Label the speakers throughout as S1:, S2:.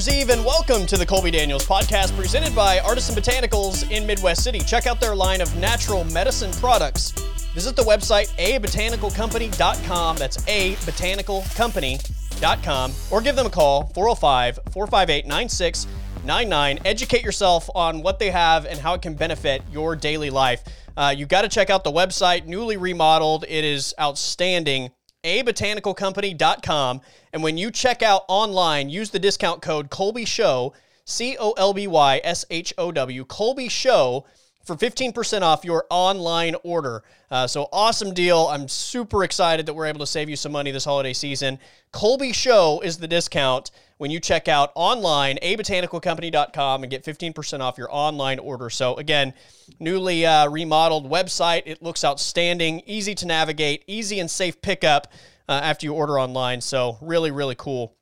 S1: Year's Eve and welcome to the Colby Daniels podcast presented by Artisan Botanicals in Midwest City. Check out their line of natural medicine products. Visit the website abotanicalcompany.com. That's abotanicalcompany.com or give them a call 405 458 9699. Educate yourself on what they have and how it can benefit your daily life. Uh, you got to check out the website, newly remodeled. It is outstanding abotanicalcompany.com. And when you check out online, use the discount code Colby Show, C O L B Y S H O W, Colby Show, for 15% off your online order. Uh, so awesome deal. I'm super excited that we're able to save you some money this holiday season. Colby Show is the discount when you check out online, abotanicalcompany.com, and get 15% off your online order. So, again, newly uh, remodeled website. It looks outstanding, easy to navigate, easy and safe pickup uh, after you order online. So, really, really cool.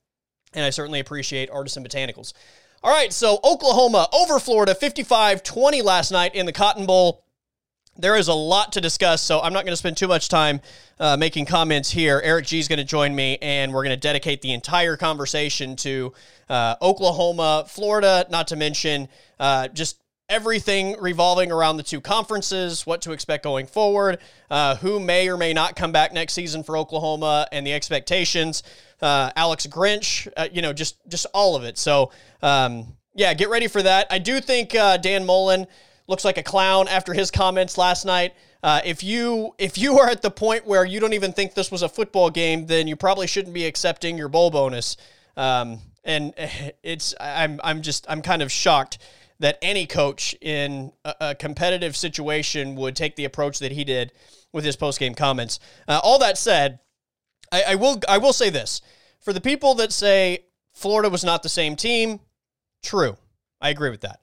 S1: And I certainly appreciate Artisan Botanicals. All right, so Oklahoma over Florida 55 20 last night in the Cotton Bowl. There is a lot to discuss, so I'm not going to spend too much time uh, making comments here. Erik Gee is going to join me, and we're going to dedicate the entire conversation to uh, Oklahoma, Florida, not to mention uh, just everything revolving around the two conferences, what to expect going forward, uh, who may or may not come back next season for Oklahoma, and the expectations uh, Alex Grinch, uh, you know, just just all of it. So um, yeah, get ready for that. I do think uh, Dan Mullen looks like a clown after his comments last night. Uh, if you if you are at the point where you don't even think this was a football game, then you probably shouldn't be accepting your bowl bonus. Um, and it's I'm I'm just I'm kind of shocked that any coach in a, a competitive situation would take the approach that he did with his post game comments. Uh, all that said, I, I will I will say this for the people that say Florida was not the same team. True, I agree with that.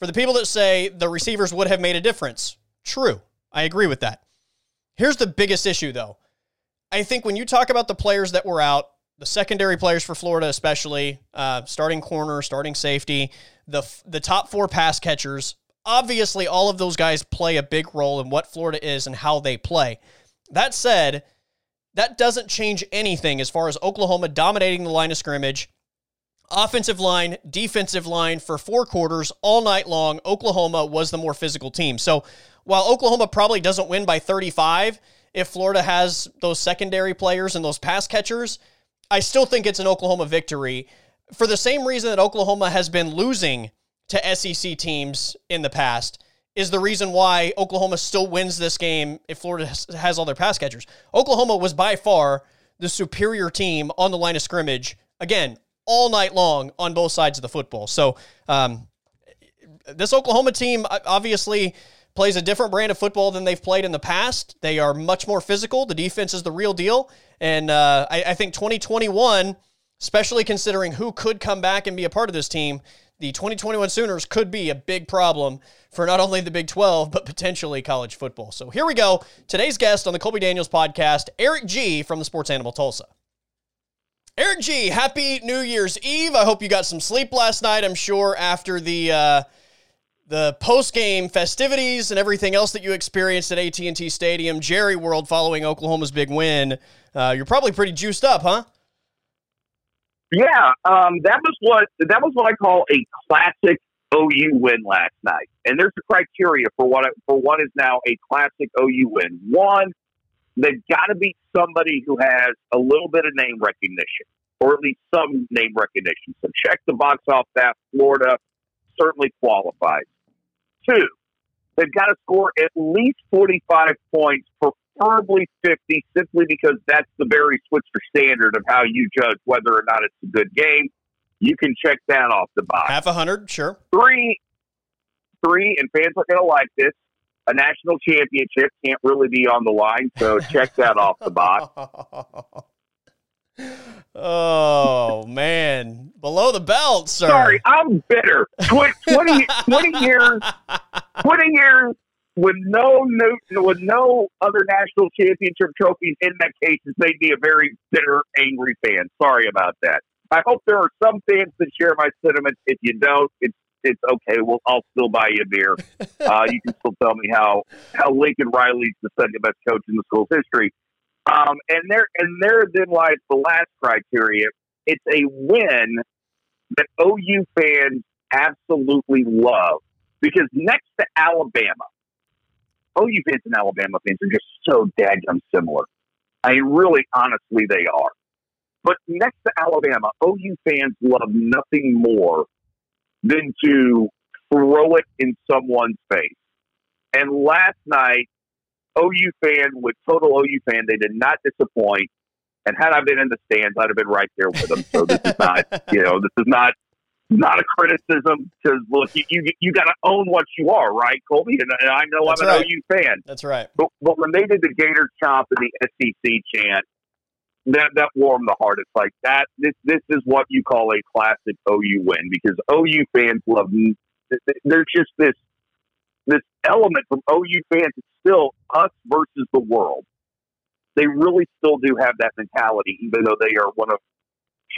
S1: For the people that say the receivers would have made a difference, true, I agree with that. Here's the biggest issue, though. I think when you talk about the players that were out, the secondary players for Florida, especially uh, starting corner, starting safety, the the top four pass catchers. Obviously, all of those guys play a big role in what Florida is and how they play. That said, that doesn't change anything as far as Oklahoma dominating the line of scrimmage. Offensive line, defensive line for four quarters all night long. Oklahoma was the more physical team. So while Oklahoma probably doesn't win by 35, if Florida has those secondary players and those pass catchers, I still think it's an Oklahoma victory for the same reason that Oklahoma has been losing to SEC teams in the past is the reason why Oklahoma still wins this game if Florida has all their pass catchers. Oklahoma was by far the superior team on the line of scrimmage, again, all night long on both sides of the football. So, um, this Oklahoma team obviously plays a different brand of football than they've played in the past. They are much more physical. The defense is the real deal. And uh, I, I think 2021, especially considering who could come back and be a part of this team, the 2021 Sooners could be a big problem for not only the Big 12, but potentially college football. So here we go. Today's guest on the Colby Daniels podcast, Erik Gee from the Sports Animal Tulsa. Erik Gee, happy New Year's Eve. I hope you got some sleep last night. I'm sure after the uh, the post game festivities and everything else that you experienced at AT&T Stadium, Jerry World, following Oklahoma's big win, uh, you're probably pretty juiced up, huh?
S2: Yeah, um, that was what that was what I call a classic OU win last night. And there's a criteria for what for what is now a classic OU win. One, they've got to be somebody who has a little bit of name recognition, or at least some name recognition. So check the box off that. Florida certainly qualifies. Two, they've got to score at least 45 points preferably 50 simply because that's the Barry Switzer standard of how you judge whether or not it's a good game. You can check that off the box.
S1: Half a hundred, sure.
S2: Three, three, and fans are going to like this. A national championship can't really be on the line, so check that off the box.
S1: oh man, below the belt, sir.
S2: Sorry, I'm bitter. 20, 20, 20 years, twenty years with no, no with no other national championship trophies in that case, they'd be a very bitter, angry fan. Sorry about that. I hope there are some fans that share my sentiments. If you don't, it's it's okay. Well, I'll still buy you a beer. Uh, you can still tell me how how Lincoln Riley's the second best coach in the school's history. Um, and there and there then lies the last criteria. It's a win that OU fans absolutely love because next to Alabama, OU fans and Alabama fans are just so daggum similar. I mean, really, honestly, they are. But next to Alabama, OU fans love nothing more than to throw it in someone's face. And last night, OU fan with total OU fan, they did not disappoint. And had I been in the stands, I'd have been right there with them. So this is not, you know, this is not not a criticism because look, you you, you got to own what you are, right, Colby? And, and I know
S1: That's
S2: I'm an. OU fan,
S1: That's right.
S2: but but when they did the Gator chomp and the SEC chant, that that warmed the heart. It's like that. This this is what you call a classic OU win because OU fans love. There's just this this element from OU fans. It's still us versus the world. They really still do have that mentality, even though they are one of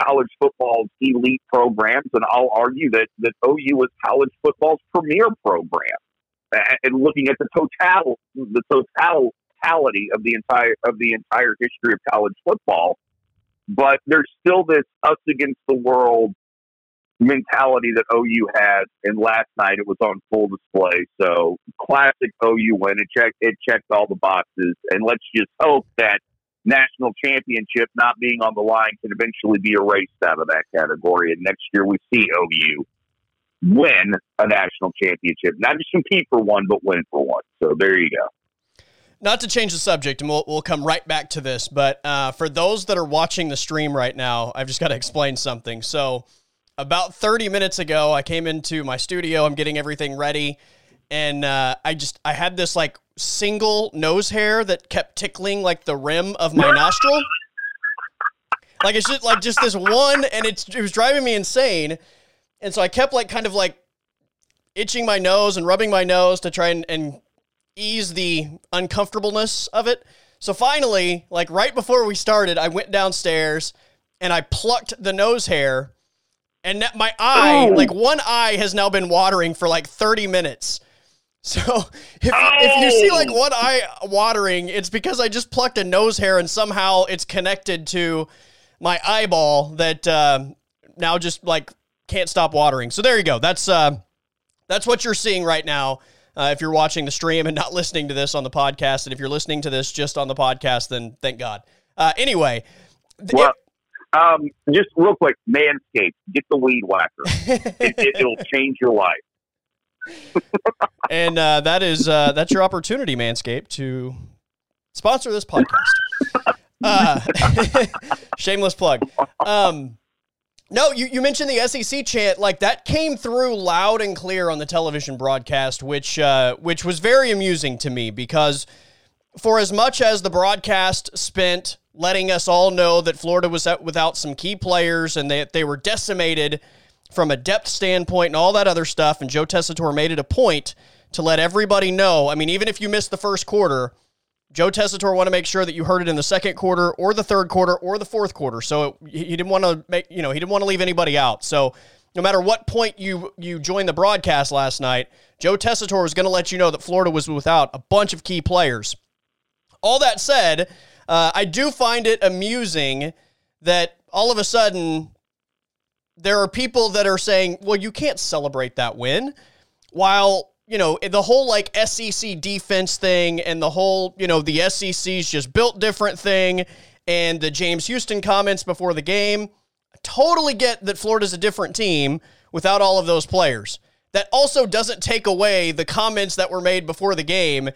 S2: college football's elite programs, and I'll argue that that OU is college football's premier program. And looking at the total, the totality of the entire of the entire history of college football, but there's still this us against the world mentality that OU has. And last night it was on full display. So classic OU win. It checked it checked all the boxes, and let's just hope that national championship not being on the line can eventually be erased out of that category. And next year we see OU win a national championship, not just compete for one, but win for one. So there you go.
S1: Not to change the subject, and we'll, we'll come right back to this, but uh, for those that are watching the stream right now, I've just got to explain something. So, about 30 minutes ago, I came into my studio. I'm getting everything ready, and uh, I just I had this like single nose hair that kept tickling like the rim of my nostril. Like it's just like just this one, and it's it was driving me insane. And so I kept like kind of like itching my nose and rubbing my nose to try and, and ease the uncomfortableness of it. So finally, like right before we started, I went downstairs and I plucked the nose hair, and that my eye,
S2: Ooh.
S1: like one eye, has now been watering for like 30 minutes. So if, if you see like
S2: Oh.
S1: one eye watering, it's because I just plucked a nose hair and somehow it's connected to my eyeball that um now just like can't stop watering. So there you go. That's uh, that's what you're seeing right now. Uh, if you're watching the stream and not listening to this on the podcast, and if you're listening to this just on the podcast, then thank God. Uh, anyway,
S2: Well, um, just real quick, Manscaped, get the weed whacker. It, it, it'll change your life.
S1: and uh, that is uh, that's your opportunity, Manscaped, to sponsor this podcast. Uh, shameless plug. Um, no, you, you mentioned the SEC chant like that came through loud and clear on the television broadcast, which uh, which was very amusing to me because for as much as the broadcast spent letting us all know that Florida was out without some key players and they they were decimated from a depth standpoint and all that other stuff, and Joe Tessitore made it a point to let everybody know. I mean, even if you missed the first quarter, Joe Tessitore want to make sure that you heard it in the second quarter or the third quarter or the fourth quarter. So it, he didn't want to make you know he didn't want to leave anybody out. So no matter what point you you joined the broadcast last night, Joe Tessitore was going to let you know that Florida was without a bunch of key players. All that said, uh, I do find it amusing that all of a sudden there are people that are saying, well, you can't celebrate that win. While, you know, the whole like SEC defense thing and the whole, you know, the SEC's just built different thing and the James Houston comments before the game, I totally get that Florida's a different team without all of those players. That also doesn't take away the comments that were made before the game.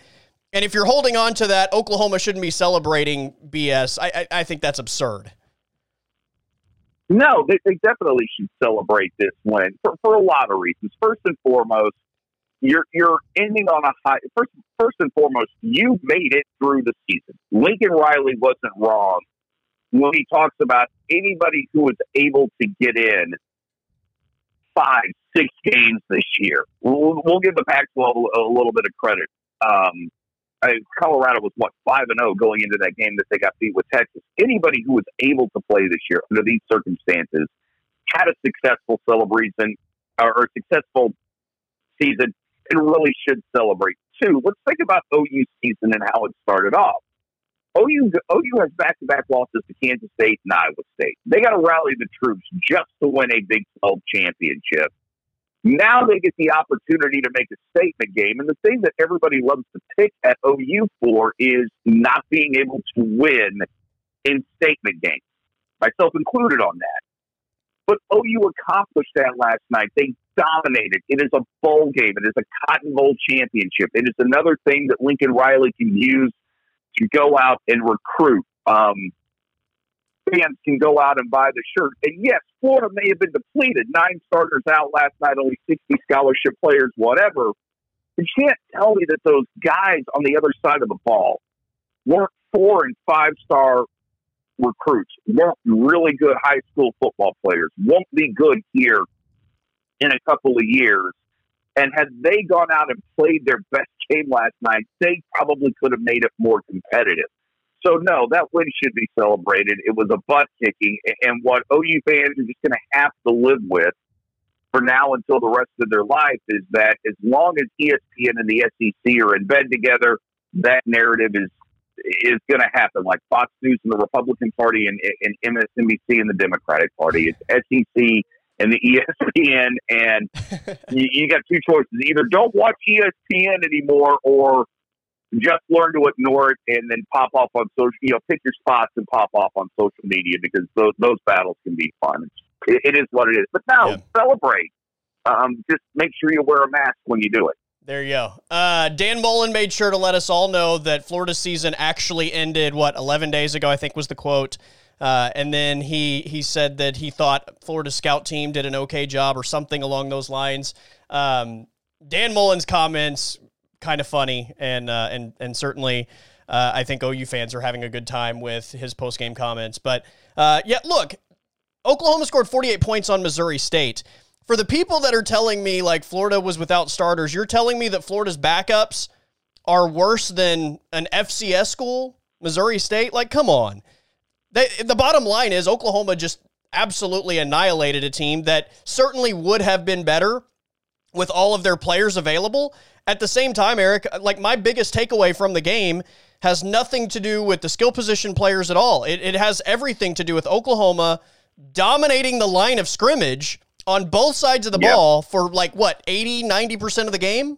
S1: And if you're holding on to that, Oklahoma shouldn't be celebrating BS. I, I, I think that's absurd.
S2: No, they, they definitely should celebrate this win for, for a lot of reasons. First and foremost, you're you're ending on a high. First, first and foremost, you made it through the season. Lincoln Riley wasn't wrong when he talks about anybody who was able to get in five, six games this year. We'll, we'll give the Pac-12 a little bit of credit. Um, I, Colorado was what five and zero going into that game that they got beat with Texas. Anybody who was able to play this year under these circumstances had a successful celebration or, or successful season and really should celebrate too. Let's think about OU season and how it started off. OU OU has back to back losses to Kansas State and Iowa State. They got to rally the troops just to win a Big 12 championship. Now they get the opportunity to make a statement game. And the thing that everybody loves to pick at OU for is not being able to win in statement games, myself included on that. But OU accomplished that last night. They dominated. It is a bowl game. It is a Cotton Bowl championship. It is another thing that Lincoln Riley can use to go out and recruit. Um, fans can go out and buy the shirt. And yes, Florida may have been depleted. Nine starters out last night, only 60 scholarship players, whatever. You can't tell me that those guys on the other side of the ball weren't four and five star recruits, weren't really good high school football players, won't be good here in a couple of years. And had they gone out and played their best game last night, they probably could have made it more competitive. So no, that win should be celebrated. It was a butt kicking, and what OU fans are just going to have to live with for now until the rest of their life is that as long as ESPN and the SEC are in bed together, that narrative is is going to happen. Like Fox News and the Republican Party and, and MSNBC and the Democratic Party, it's SEC and the ESPN, and you, you got two choices: either don't watch ESPN anymore, or just learn to ignore it and then pop off on social. You know, pick your spots and pop off on social media because those those battles can be fun. it, it is what it is. But now yeah. celebrate. Um, just make sure you wear a mask when you do it.
S1: There you go. Uh, Dan Mullen made sure to let us all know that Florida's season actually ended, what, 11 days ago, I think was the quote. Uh, and then he, he said that he thought Florida scout team did an okay job or something along those lines. Um, Dan Mullen's comments kind of funny, and uh, and and certainly uh, I think OU fans are having a good time with his post game comments. But uh, yeah, look, Oklahoma scored 48 points on Missouri State. For the people that are telling me like Florida was without starters, you're telling me that Florida's backups are worse than an FCS school, Missouri State? Like, come on. They, the bottom line is Oklahoma just absolutely annihilated a team that certainly would have been better with all of their players available. At the same time, Erik, like my biggest takeaway from the game has nothing to do with the skill position players at all. It, it has everything to do with Oklahoma dominating the line of scrimmage on both sides of the ball for like what, 80, 90% of the game?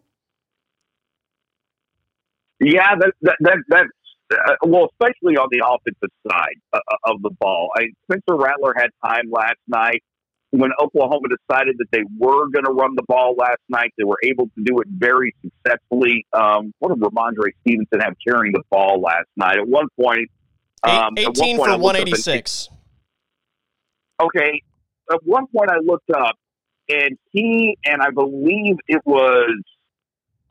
S2: Yeah, that, that, that that's uh, well, especially on the offensive side uh, of the ball. I, Spencer Rattler had time last night when Oklahoma decided that they were going to run the ball last night, they were able to do it very successfully. Um, what did Rhamondre Stevenson have carrying the ball last night? At one point,
S1: um, 18 one point for 186.
S2: okay. At one point, I looked up, and he and I believe it was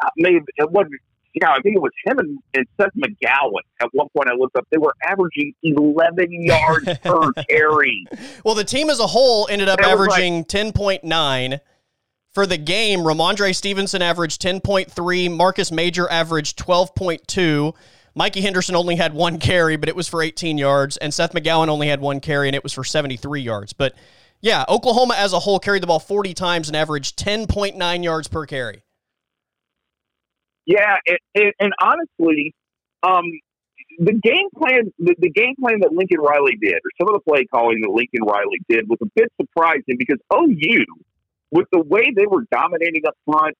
S2: uh, maybe it wasn't yeah, I think it was him and, and Seth McGowan. At one point, I looked up; they were averaging 11 yards per carry.
S1: Well, the team as a whole ended up averaging like, 10.9. For the game, Rhamondre Stevenson averaged 10.3. Marcus Major averaged 12.2. Mikey Henderson only had one carry, but it was for 18 yards. And Seth McGowan only had one carry, and it was for 73 yards. But yeah, Oklahoma as a whole carried the ball 40 times and averaged 10.9 yards per carry.
S2: Yeah, it, it, and honestly, um, the game plan, the, the, game plan that Lincoln Riley did, or some of the play calling that Lincoln Riley did, was a bit surprising because OU, with the way they were dominating up front,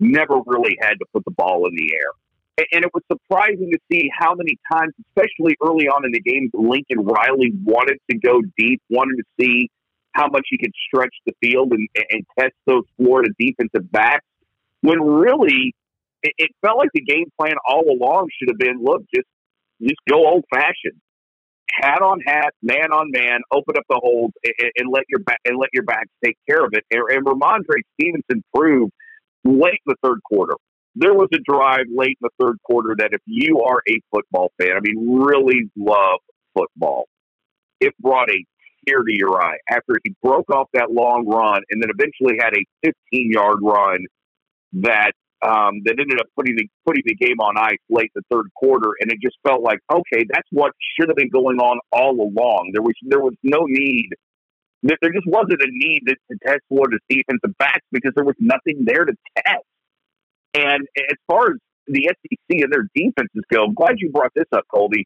S2: never really had to put the ball in the air. And, it was surprising to see how many times, especially early on in the game, Lincoln Riley wanted to go deep, wanted to see how much he could stretch the field and, and test those Florida defensive backs. When really it, it felt like the game plan all along should have been look, just just go old fashioned, hat on hat, man on man, open up the holes and, and let your back and let your backs take care of it. And, and Rhamondre Stevenson proved late in the third quarter. There was a drive late in the third quarter that if you are a football fan, I mean, really love football, it brought a tear to your eye after he broke off that long run and then eventually had a 15 yard run that um, that ended up putting the putting the game on ice late the third quarter, and it just felt like okay, that's what should have been going on all along. There was there was no need. There just wasn't a need to, to test Florida's defensive backs because there was nothing there to test. And as far as the SEC and their defenses go, I'm glad you brought this up, Colby.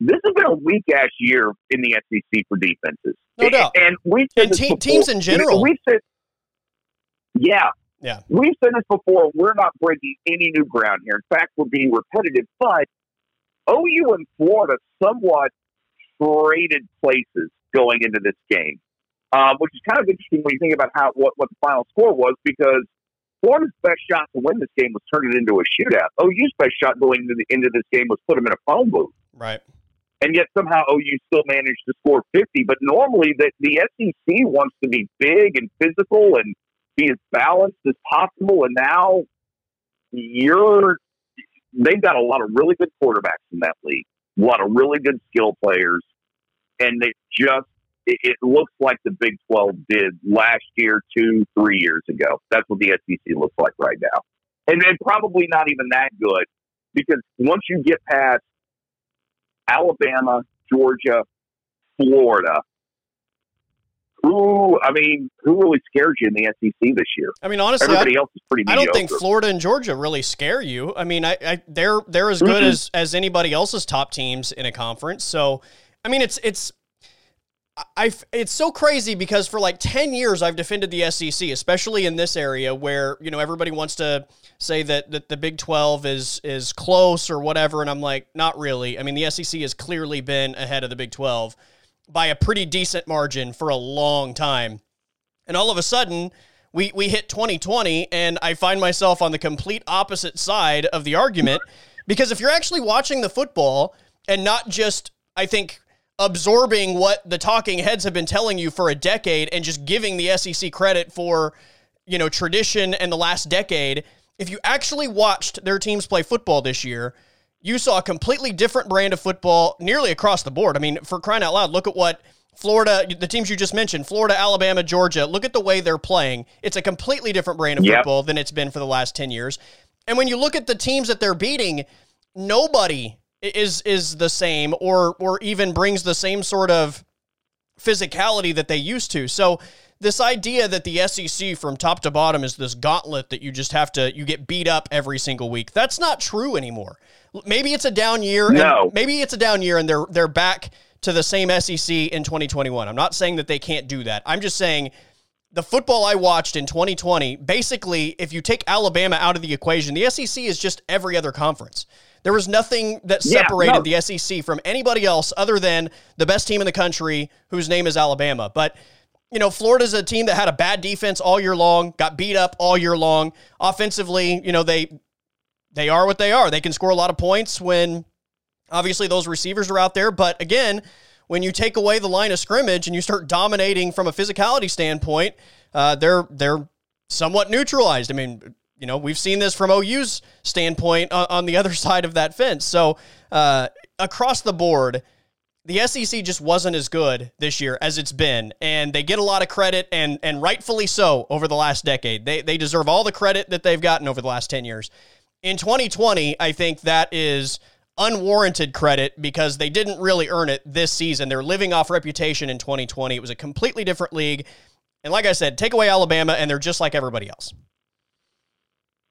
S2: this has been a weak ass year in the SEC for defenses.
S1: No doubt.
S2: And we
S1: and te- teams in general.
S2: We said, yeah,
S1: yeah.
S2: We've said this before. We're not breaking any new ground here. In fact, we're being repetitive. But OU and Florida somewhat traded places going into this game, um, which is kind of interesting when you think about how what, what the final score was because Florida's best shot to win this game was turn it into a shootout. OU's best shot going into, the, into this game was put them in a phone booth.
S1: Right.
S2: And yet somehow OU still managed to score 50. But normally the, the SEC wants to be big and physical and be as balanced as possible. And now you're, they've got a lot of really good quarterbacks in that league, a lot of really good skill players. And they just, it, it looks like the Big 12 did last year, two, three years ago. That's what the SEC looks like right now. And then probably not even that good because once you get past Alabama, Georgia, Florida, who I mean, who really scares you in the SEC this year?
S1: I mean, honestly,
S2: everybody I, else is pretty.
S1: I don't think Florida and Georgia really scare you. I mean, I, I they're they're as good mm-hmm. as as anybody else's top teams in a conference. So, I mean, it's it's. I it's so crazy because for like 10 years I've defended the SEC especially in this area where you know everybody wants to say that that the Big 12 is is close or whatever and I'm like not really. I mean the SEC has clearly been ahead of the Big 12 by a pretty decent margin for a long time. And all of a sudden, we, we hit 2020, and I find myself on the complete opposite side of the argument. Because if you're actually watching the football and not just, I think, absorbing what the talking heads have been telling you for a decade and just giving the SEC credit for, you know, tradition and the last decade, if you actually watched their teams play football this year, you saw a completely different brand of football nearly across the board. I mean, for crying out loud, look at what Florida, the teams you just mentioned, Florida, Alabama, Georgia, look at the way they're playing. It's a completely different brand of yep. football than it's been for the last 10 years. And when you look at the teams that they're beating, nobody is is the same or or even brings the same sort of physicality that they used to. So this idea that the SEC from top to bottom is this gauntlet that you just have to you get beat up every single week. That's not true anymore. Maybe it's a down year.
S2: No.
S1: maybe it's a down year and they're they're back to the same SEC in 2021. I'm not saying that they can't do that. I'm just saying the football I watched in 2020, basically, if you take Alabama out of the equation, the SEC is just every other conference. There was nothing that separated yeah, no. the SEC from anybody else other than the best team in the country, whose name is Alabama. But you know, Florida's a team that had a bad defense all year long, got beat up all year long. Offensively, you know, they they are what they are. They can score a lot of points when obviously those receivers are out there, but again, when you take away the line of scrimmage and you start dominating from a physicality standpoint, uh, they're they're somewhat neutralized. I mean, you know, we've seen this from OU's standpoint on, on the other side of that fence. So uh, across the board, the SEC just wasn't as good this year as it's been, and they get a lot of credit, and and rightfully so over the last decade. They they deserve all the credit that they've gotten over the last ten years. In 2020, I think that is unwarranted credit because they didn't really earn it this season. They're living off reputation in 2020. It was a completely different league, and like I said, take away Alabama, and they're just like everybody else.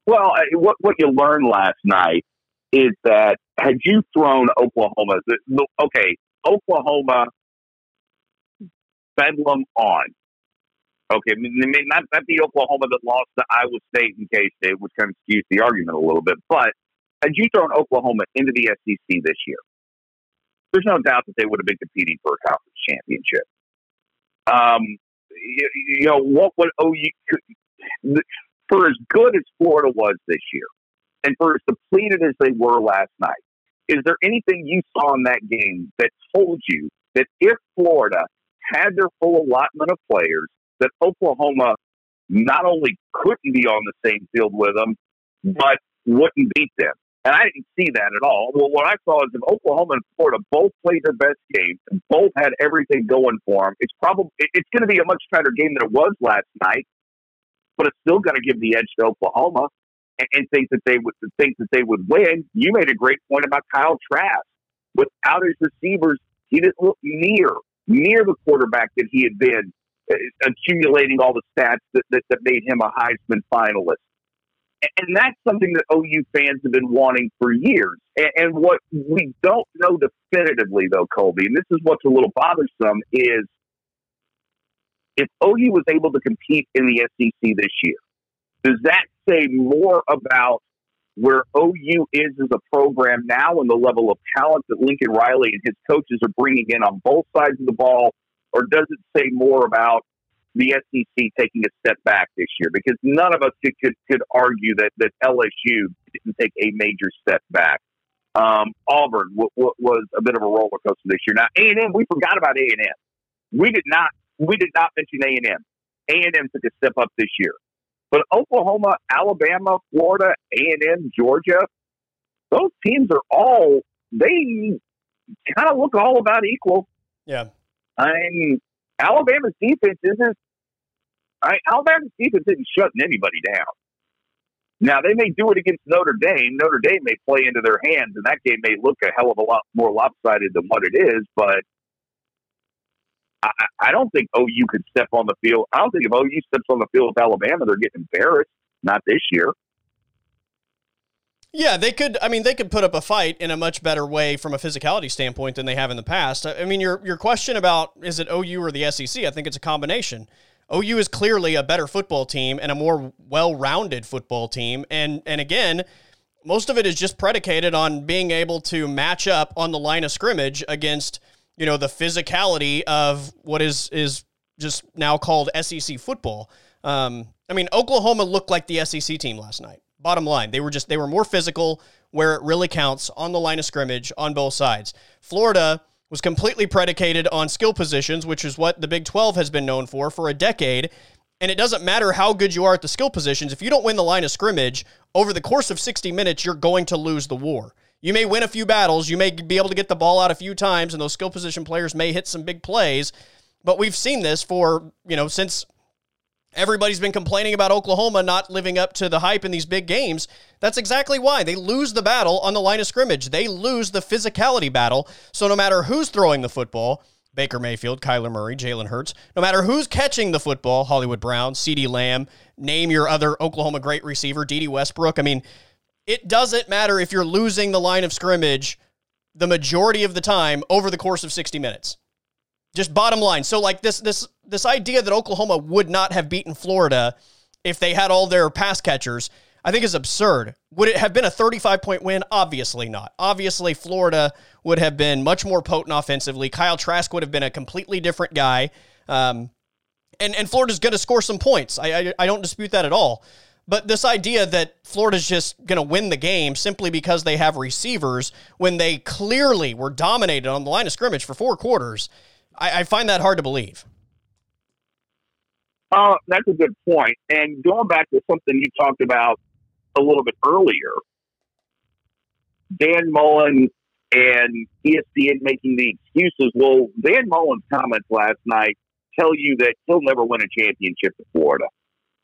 S2: Well, what what you learned last night is that had you thrown Oklahoma, okay, Oklahoma bedlam on. Okay, not, not the Oklahoma that lost to Iowa State and K State, which kind of skews the argument a little bit. But had you thrown Oklahoma into the SEC this year, there's no doubt that they would have been competing for a conference championship. Um, you, you know what? What OU for as good as Florida was this year, and for as depleted as they were last night, is there anything you saw in that game that told you that if Florida had their full allotment of players, that Oklahoma not only couldn't be on the same field with them, but wouldn't beat them? And I didn't see that at all. Well, what I saw is if Oklahoma and Florida both played their best game, both had everything going for them, it's probably it's going to be a much tighter game than it was last night. But it's still going to give the edge to Oklahoma and, and think that they would think that they would win. You made a great point about Kyle Trask. Without his receivers, he didn't look near near the quarterback that he had been, accumulating all the stats that, that, that made him a Heisman finalist. and that's something that OU fans have been wanting for years. And, and what we don't know definitively, though, Colby, and this is what's a little bothersome, is if OU was able to compete in the SEC this year, does that say more about where OU is as a program now and the level of talent that Lincoln Riley and his coaches are bringing in on both sides of the ball? Or does it say more about the SEC taking a step back this year? Because none of us could, could, could argue that, that LSU didn't take a major step back. Um, Auburn w- w- was a bit of a roller coaster this year. Now A&M, we forgot about A&M. We did not we did not mention A&M. A&M took a step up this year. But Oklahoma, Alabama, Florida, A&M, Georgia, those teams are all they kind of look all about equal.
S1: Yeah.
S2: I mean, Alabama's defense isn't. I, Alabama's defense isn't shutting anybody down. Now they may do it against Notre Dame. Notre Dame may play into their hands, and that game may look a hell of a lot more lopsided than what it is. But I, I don't think OU could step on the field. I don't think if OU steps on the field with Alabama, they're getting embarrassed. Not this year.
S1: Yeah, they could. I mean, they could put up a fight in a much better way from a physicality standpoint than they have in the past. I mean, your your question about is it OU or the SEC? I think it's a combination. OU is clearly a better football team and a more well-rounded football team, and and again, most of it is just predicated on being able to match up on the line of scrimmage against you know the physicality of what is is just now called SEC football. Um, I mean, Oklahoma looked like the SEC team last night. Bottom line, they were just they were more physical where it really counts on the line of scrimmage on both sides. Florida was completely predicated on skill positions, which is what the Big 12 has been known for for a decade. And it doesn't matter how good you are at the skill positions, if you don't win the line of scrimmage over the course of 60 minutes, you're going to lose the war. You may win a few battles, you may be able to get the ball out a few times, and those skill position players may hit some big plays. But we've seen this for, you know, since everybody's been complaining about Oklahoma not living up to the hype in these big games. That's exactly why. They lose the battle on the line of scrimmage. They lose the physicality battle. So no matter who's throwing the football, Baker Mayfield, Kyler Murray, Jalen Hurts, no matter who's catching the football, Hollywood Brown, CeeDee Lamb, name your other Oklahoma great receiver, Dede Westbrook. I mean, it doesn't matter if you're losing the line of scrimmage the majority of the time over the course of 60 minutes. Just bottom line. So like this this this idea that Oklahoma would not have beaten Florida if they had all their pass catchers, I think is absurd. Would it have been a 35 point win? Obviously not. Obviously, Florida would have been much more potent offensively. Kyle Trask would have been a completely different guy. Um, and, and Florida's going to score some points. I, I, I don't dispute that at all. But this idea that Florida's just going to win the game simply because they have receivers when they clearly were dominated on the line of scrimmage for four quarters, I, I find that hard to believe.
S2: Uh, that's a good point. And going back to something you talked about a little bit earlier, Dan Mullen and ESPN making the excuses. Well, Dan Mullen's comments last night tell you that he'll never win a championship in Florida.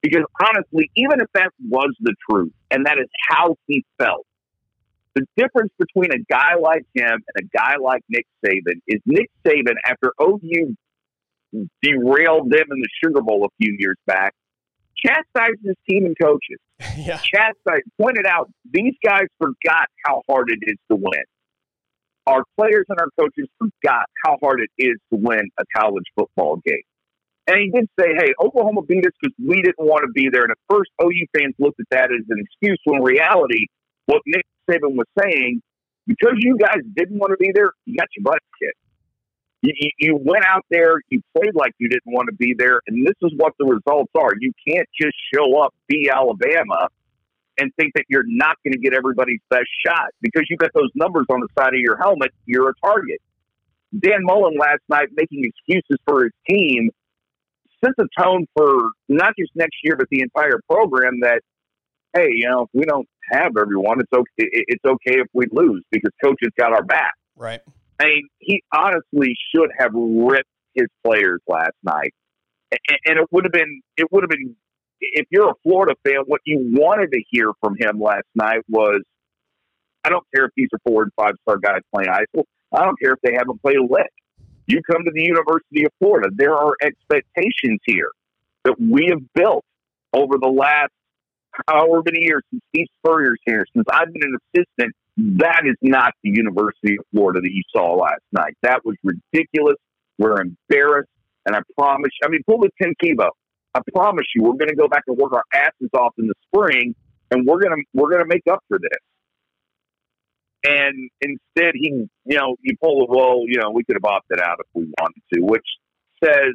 S2: Because honestly, even if that was the truth and that is how he felt, the difference between a guy like him and a guy like Nick Saban is Nick Saban, after OU derailed them in the Sugar Bowl a few years back, chastised his team and coaches.
S1: yeah.
S2: Chastised, pointed out these guys forgot how hard it is to win. Our players and our coaches forgot how hard it is to win a college football game. And he did say, hey, Oklahoma beat us because we didn't want to be there. And at first, OU fans looked at that as an excuse when reality, what Nick Saban was saying, because you guys didn't want to be there, you got your butt kicked. You, you, you went out there, you played like you didn't want to be there, and this is what the results are. You can't just show up, be Alabama, and think that you're not going to get everybody's best shot because you got those numbers on the side of your helmet. You're a target. Dan Mullen last night making excuses for his team sets a tone for not just next year but the entire program that hey, you know, if we don't have everyone, it's okay. It's okay if we lose because coach has got our back.
S1: Right.
S2: I mean, he honestly should have ripped his players last night, and it would have been it would have been if you're a Florida fan, what you wanted to hear from him last night was, I don't care if these are four and five star guys playing high school. I don't care if they haven't played a lick. You come to the University of Florida. There are expectations here that we have built over the last however many years since Steve Spurrier's here, since I've been an assistant, that is not the University of Florida that you saw last night. That was ridiculous. We're embarrassed. And I promise, I mean, pull the Tim Tebow. I promise you, we're going to go back and work our asses off in the spring, and we're going to we're going to make up for this. And instead, he, you know, you pull the well, you know, we could have opted out if we wanted to, which says,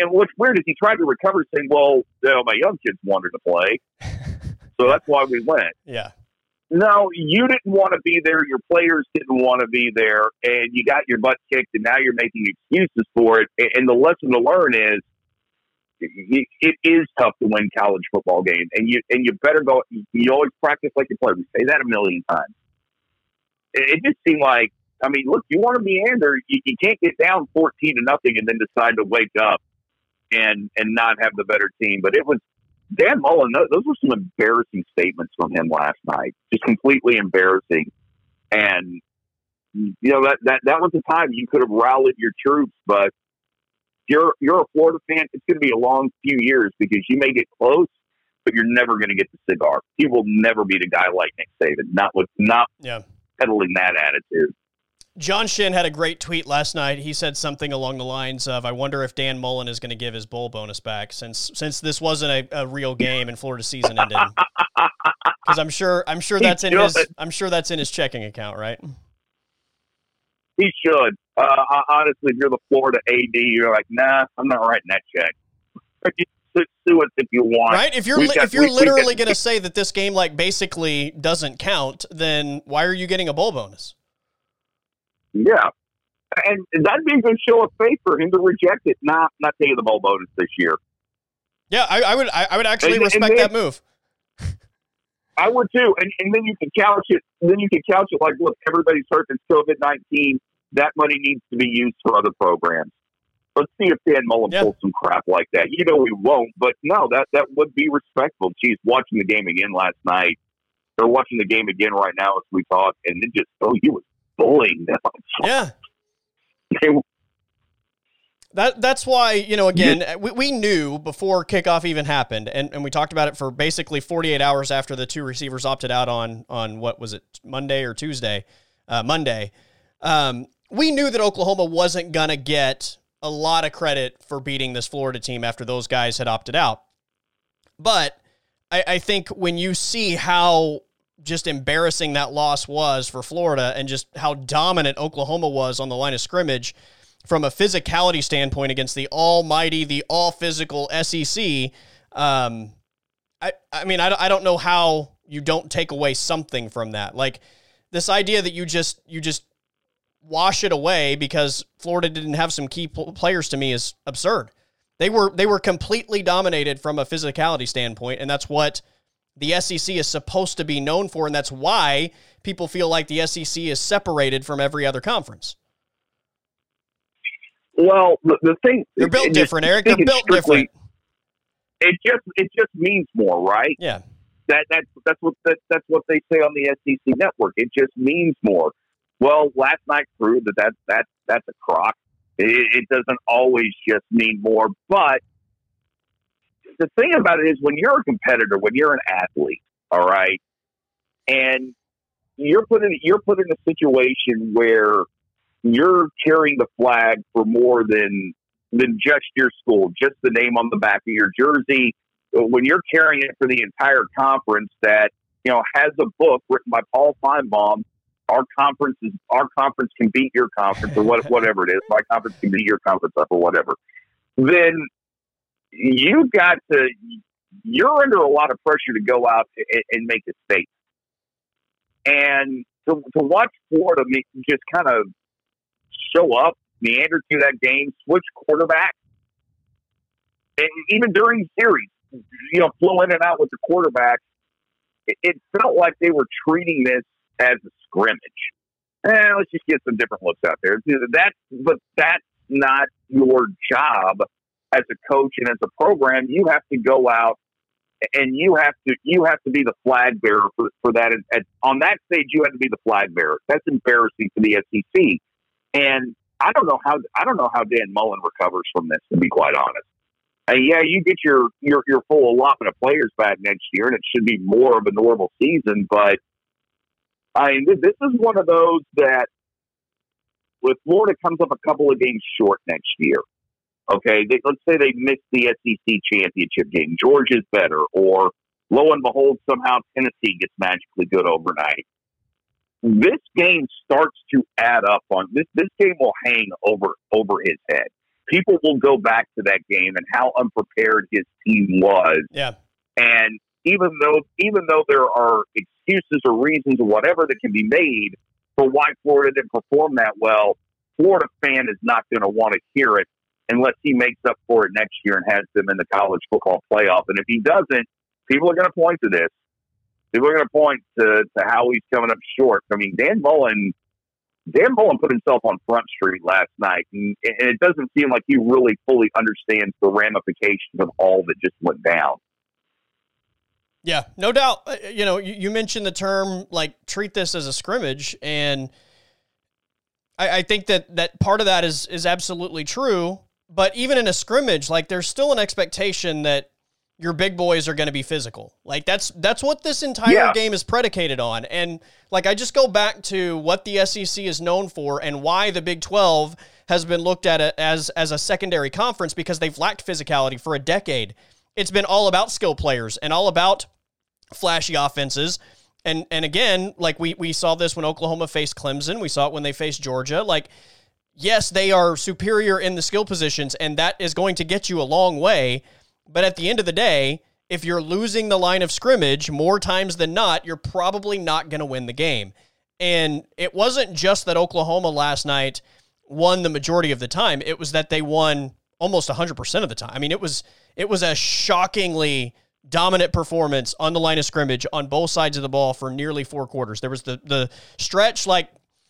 S2: and what's weird is he tried to recover, saying, "Well, you know, my young kids wanted to play, so that's why we went."
S1: Yeah.
S2: No, you didn't want to be there. Your players didn't want to be there, and you got your butt kicked, and now you're making excuses for it. And the lesson to learn is it is tough to win college football games, and you and you better go. You always practice like you play. We say that a million times. It, just seemed like, I mean, look, you want to meander. You, you can't get down fourteen to nothing and then decide to wake up and and not have the better team. But it was Dan Mullen. Those were some embarrassing statements from him last night. Just completely embarrassing. And you know that that that was the time you could have rallied your troops, but you're you're a Florida fan, it's going to be a long few years because you may get close, but you're never going to get the cigar. He will never be the guy like Nick Saban. Not with not yeah. peddling that attitude.
S1: John Shin had a great tweet last night. He said something along the lines of, "I wonder if Dan Mullen is going to give his bowl bonus back since since this wasn't a, a real game and Florida season ended." Because I'm sure I'm sure that's in his I'm sure that's in his checking account, right?
S2: He should. Uh, honestly, if you're the Florida AD, you're like, nah, I'm not writing that check. Sue us if you want.
S1: Right? If you're li- got, if you're we, literally going to say that this game like basically doesn't count, then why are you getting a bowl bonus?
S2: Yeah, and that'd be a good show of faith for him to reject it, not not taking the bowl bonus this year.
S1: Yeah, I, I would I, I, would actually and, respect and then, that move.
S2: I would too, and, and then you can couch it. Then you can couch it like, look, everybody's hurt. It's COVID nineteen that money needs to be used for other programs. Let's see if Dan Mullen pulls some crap like that. You know we won't, but no, that that would be respectful. Geez, watching the game again last night, They're watching the game again right now as we talk, and it just oh, he was bullying them.
S1: Yeah. that that's why you know again we, we knew before kickoff even happened and, and we talked about it for basically 48 hours after the two receivers opted out on on what was it Monday or Tuesday uh, Monday um, we knew that Oklahoma wasn't going to get a lot of credit for beating this Florida team after those guys had opted out. But I, I think when you see how just embarrassing that loss was for Florida and just how dominant Oklahoma was on the line of scrimmage from a physicality standpoint against the almighty, the all physical SEC. Um, I, I mean, I, I don't know how you don't take away something from that. Like this idea that you just, you just wash it away because Florida didn't have some key players to me is absurd. They were they were completely dominated from a physicality standpoint, and that's what the SEC is supposed to be known for, and that's why people feel like the SEC is separated from every other conference.
S2: Well, the, the thing
S1: they're built different, Erik. They're built strictly, different.
S2: It just it just means more, right?
S1: Yeah.
S2: That that's that's what that, that's what they say on the SEC network. It just means more. Well, last night proved that, that, that that's a crock. It, it doesn't always just mean more. But the thing about it is when you're a competitor, when you're an athlete, all right, and you're put in you're put in a situation where you're carrying the flag for more than than just your school, just the name on the back of your jersey. When you're carrying it for the entire conference, that you know has a book written by Paul Finebaum our conference is our conference can beat your conference or what, whatever it is. My conference can beat your conference or whatever. Then you got to you're under a lot of pressure to go out and, and make a statement. And to, to watch Florida just kind of show up, meander through that game, switch quarterback, and even during series, you know, flow in and out with the quarterback, it, it felt like they were treating this as a scrimmage. Eh, let's just get some different looks out there. That's but that's not your job as a coach and as a program. You have to go out and you have to you have to be the flag bearer for, for that. At, on that stage, you have to be the flag bearer. That's embarrassing for the SEC. And I don't know how I don't know how Dan Mullen recovers from this. To be quite honest, And yeah, you get your your your full allotment of players back next year, and it should be more of a normal season. But I mean, this is one of those that with Florida comes up a couple of games short next year. Okay, they, let's say they miss the SEC championship game. Georgia's better, or lo and behold, somehow Tennessee gets magically good overnight. This game starts to add up on this. This game will hang over over his head. People will go back to that game and how unprepared his team was.
S1: Yeah,
S2: and even though even though there are excuses or reasons or whatever that can be made for why Florida didn't perform that well, Florida fan is not going to want to hear it unless he makes up for it next year and has them in the college football playoff. And if he doesn't, people are going to point to this. People are going to point to, how he's coming up short. I mean, Dan Mullen, Dan Mullen put himself on Front Street last night, and, and it doesn't seem like he really fully understands the ramifications of all that just went down.
S1: Yeah, no doubt. Uh, you know, you mentioned the term like treat this as a scrimmage, and I, I think that that part of that is is absolutely true. But even in a scrimmage, like there's still an expectation that your big boys are going to be physical. Like that's that's what this entire yeah. game is predicated on. And like I just go back to what the SEC is known for and why the Big 12 has been looked at as as a secondary conference because they've lacked physicality for a decade. It's been all about skill players and all about flashy offenses. And and again, like we we saw this when Oklahoma faced Clemson, we saw it when they faced Georgia. Like yes, they are superior in the skill positions and that is going to get you a long way but at the end of the day, if you're losing the line of scrimmage more times than not, you're probably not going to win the game. And it wasn't just that Oklahoma last night won the majority of the time, it was that they won almost 100% of the time. I mean, it was it was a shockingly dominant performance on the line of scrimmage on both sides of the ball for nearly four quarters. There was the the stretch like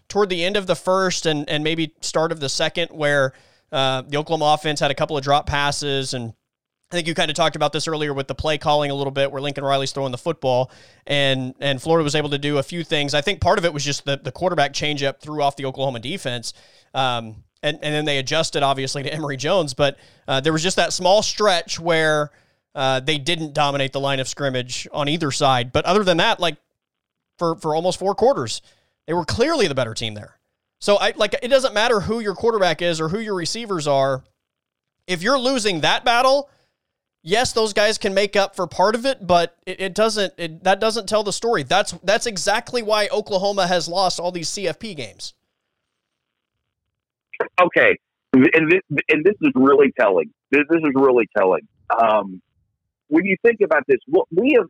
S1: toward the end of the first and and maybe start of the second where uh, the Oklahoma offense had a couple of drop passes and I think you kind of talked about this earlier with the play calling a little bit, where Lincoln Riley's throwing the football, and and Florida was able to do a few things. I think part of it was just the the quarterback changeup threw off the Oklahoma defense, um, and and then they adjusted obviously to Emory Jones, but uh, there was just that small stretch where uh, they didn't dominate the line of scrimmage on either side. But other than that, like for for almost four quarters, they were clearly the better team there. So I like it doesn't matter who your quarterback is or who your receivers are. If you're losing that battle yes, those guys can make up for part of it, but it, it doesn't. It, that doesn't tell the story. That's that's exactly why Oklahoma has lost all these CFP games.
S2: Okay, and this, and this is really telling. This, this is really telling. Um, when you think about this, we have,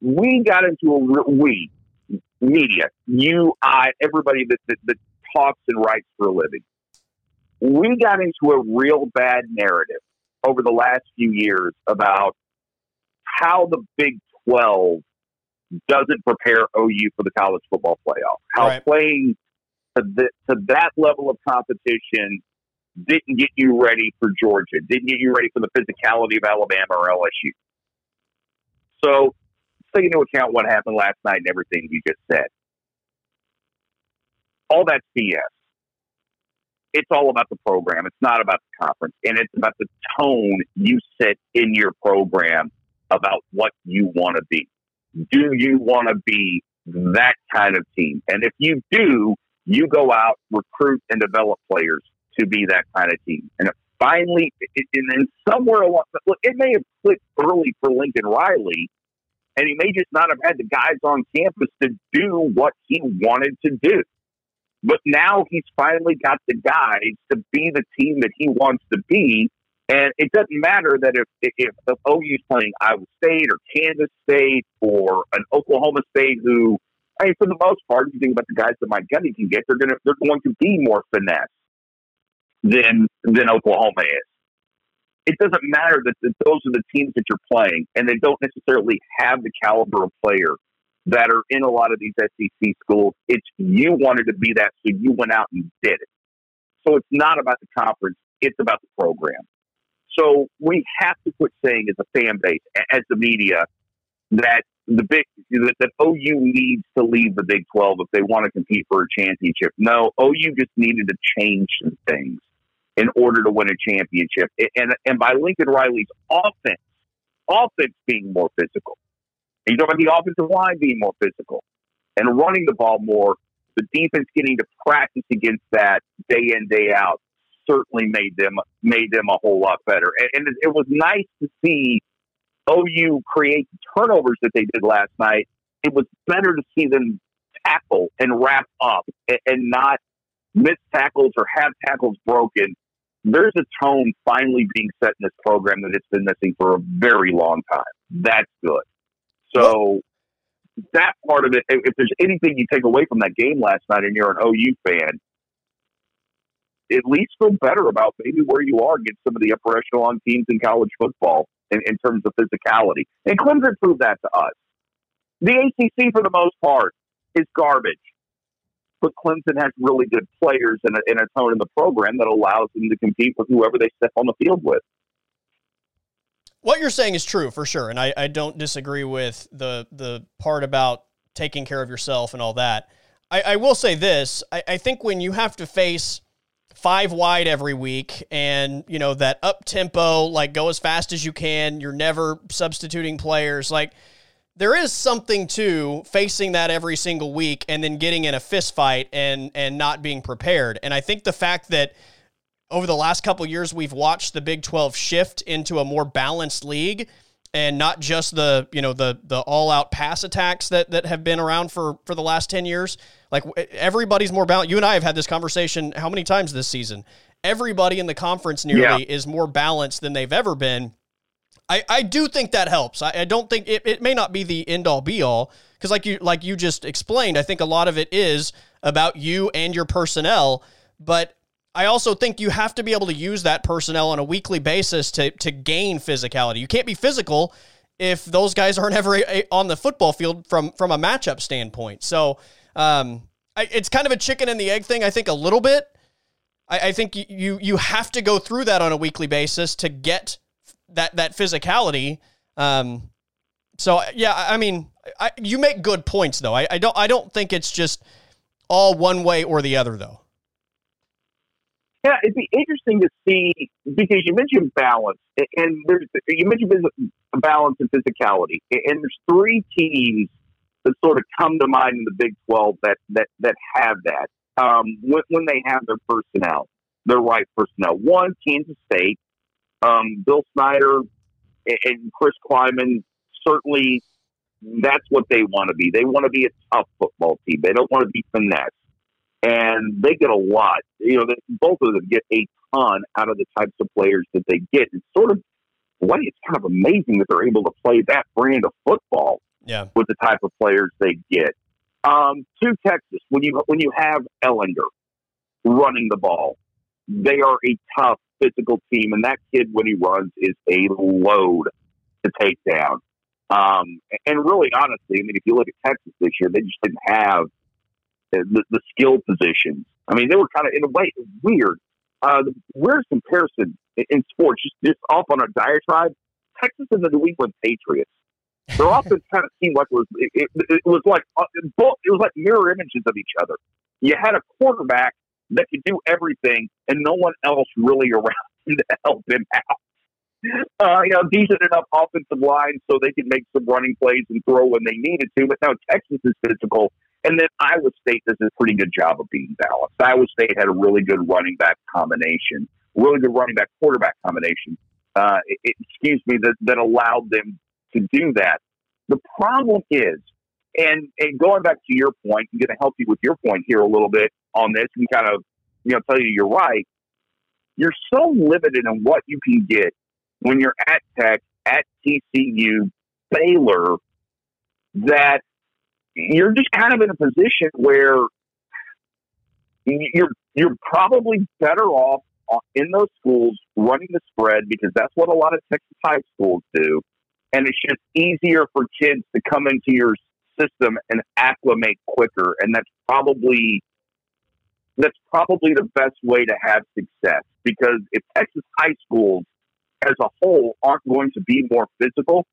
S2: we got into a we media, you, I, everybody that, that, that talks and writes for a living. We got into a real bad narrative over the last few years about how the Big 12 doesn't prepare OU for the college football playoff. How right. playing to, the, to that level of competition didn't get you ready for Georgia, didn't get you ready for the physicality of Alabama or LSU. So, take into account what happened last night and everything you just said. All that's BS it's all about the program. It's not about the conference. And it's about the tone you set in your program about what you want to be. Do you want to be that kind of team? And if you do, you go out, recruit, and develop players to be that kind of team. And finally, and then somewhere along, look, it may have clicked early for Lincoln Riley, and he may just not have had the guys on campus to do what he wanted to do. But now he's finally got the guys to be the team that he wants to be. And it doesn't matter that if, if, if OU's playing Iowa State or Kansas State or an Oklahoma State who, I mean, for the most part, if you think about the guys that Mike Gundy can get, they're going to, they're going to be more finesse than, than Oklahoma is. It doesn't matter that, that those are the teams that you're playing and they don't necessarily have the caliber of player that are in a lot of these SEC schools. It's you wanted to be that, so you went out and did it. So it's not about the conference; it's about the program. So we have to quit saying, as a fan base, as the media, that the big that, that OU needs to leave the Big Twelve if they want to compete for a championship. No, OU just needed to change some things. In order to win a championship. And and by Lincoln Riley's offense, offense being more physical. And you talk about the offensive line being more physical and running the ball more. The defense getting to practice against that day in day out certainly made them made them a whole lot better. And, and it, it was nice to see OU create the turnovers that they did last night. It was better to see them tackle and wrap up and, and not miss tackles or have tackles broken. There's a tone finally being set in this program that it's been missing for a very long time. That's good. So that part of it, if there's anything you take away from that game last night and you're an OU fan, at least feel better about maybe where you are against some of the upper echelon teams in college football in, in terms of physicality. And Clemson proved that to us. The ACC, for the most part, is garbage. But Clemson has really good players and a, and a tone in the program that allows them to compete with whoever they step on the field with.
S1: What you're saying is true for sure, and I, I don't disagree with the the part about taking care of yourself and all that. I, I will say this: I, I think when you have to face five wide every week and you know that up tempo like go as fast as you can you're never substituting players like there is something to facing that every single week and then getting in a fist fight and and not being prepared. And i think the fact that over the last couple years we've watched the Big 12 shift into a more balanced league and not just the you know the the all out pass attacks that that have been around for for the last 10 years. Like everybody's more balanced you and I have had this conversation how many times this season? Everybody in the conference nearly yeah. is more balanced than they've ever been I, I do think that helps. I, I don't think it, it may not be the end all be all because like you like you just explained, I think a lot of it is about you and your personnel. But I also think you have to be able to use that personnel on a weekly basis to to gain physicality. You can't be physical if those guys aren't ever on the football field from from a matchup standpoint. So um, I, it's kind of a chicken and the egg thing. I think a little bit. I, I think you you have to go through that on a weekly basis to get that that physicality. Um, so yeah, I mean, I, you make good points though. I, I don't I don't think it's just all one way or the other though.
S2: Yeah, it'd be interesting to see because you mentioned balance, and there's you mentioned balance and physicality, and there's three teams that sort of come to mind in the Big Twelve that that that have that um, when, when they have their personnel, their right personnel. One, Kansas State, um, Bill Snyder and Chris Klieman certainly that's what they want to be. They want to be a tough football team. They don't want to be finesse and they get a lot. You know, they, both of them get a ton out of the types of players that they get. It's sort of, way it's kind of amazing that they're able to play that brand of football
S1: yeah.
S2: with the type of players they get. Um, to Texas, when you when you have Ehlinger running the ball, they are a tough physical team, and that kid when he runs is a load to take down. Um, and really, honestly, I mean, if you look at Texas this year, they just didn't have the, the skill positions. I mean, they were kind of in a way weird. Uh, the weirdest comparison in, sports, just, just off on a diatribe, Texas and the New England Patriots. Their offense kind of seemed like it was it, it, it was like uh, it was like mirror images of each other. You had a quarterback that could do everything, and no one else really around to help him out. Uh, you know, decent enough offensive line so they could make some running plays and throw when they needed to. But now Texas is physical and then Iowa State does a pretty good job of being balanced. Iowa State had a really good running back combination, really good running back quarterback combination. Uh, it, excuse me, that, that allowed them to do that. The problem is, and, and going back to your point, I'm going to help you with your point here a little bit on this and kind of, you know, tell you you're right. You're so limited in what you can get when you're at Tech, at TCU, Baylor, that you're just kind of in a position where you're you're probably better off uh, in those schools running the spread because that's what a lot of Texas high schools do, and it's just easier for kids to come into your system and acclimate quicker, and that's probably that's probably the best way to have success because if Texas high schools as a whole aren't going to be more physical,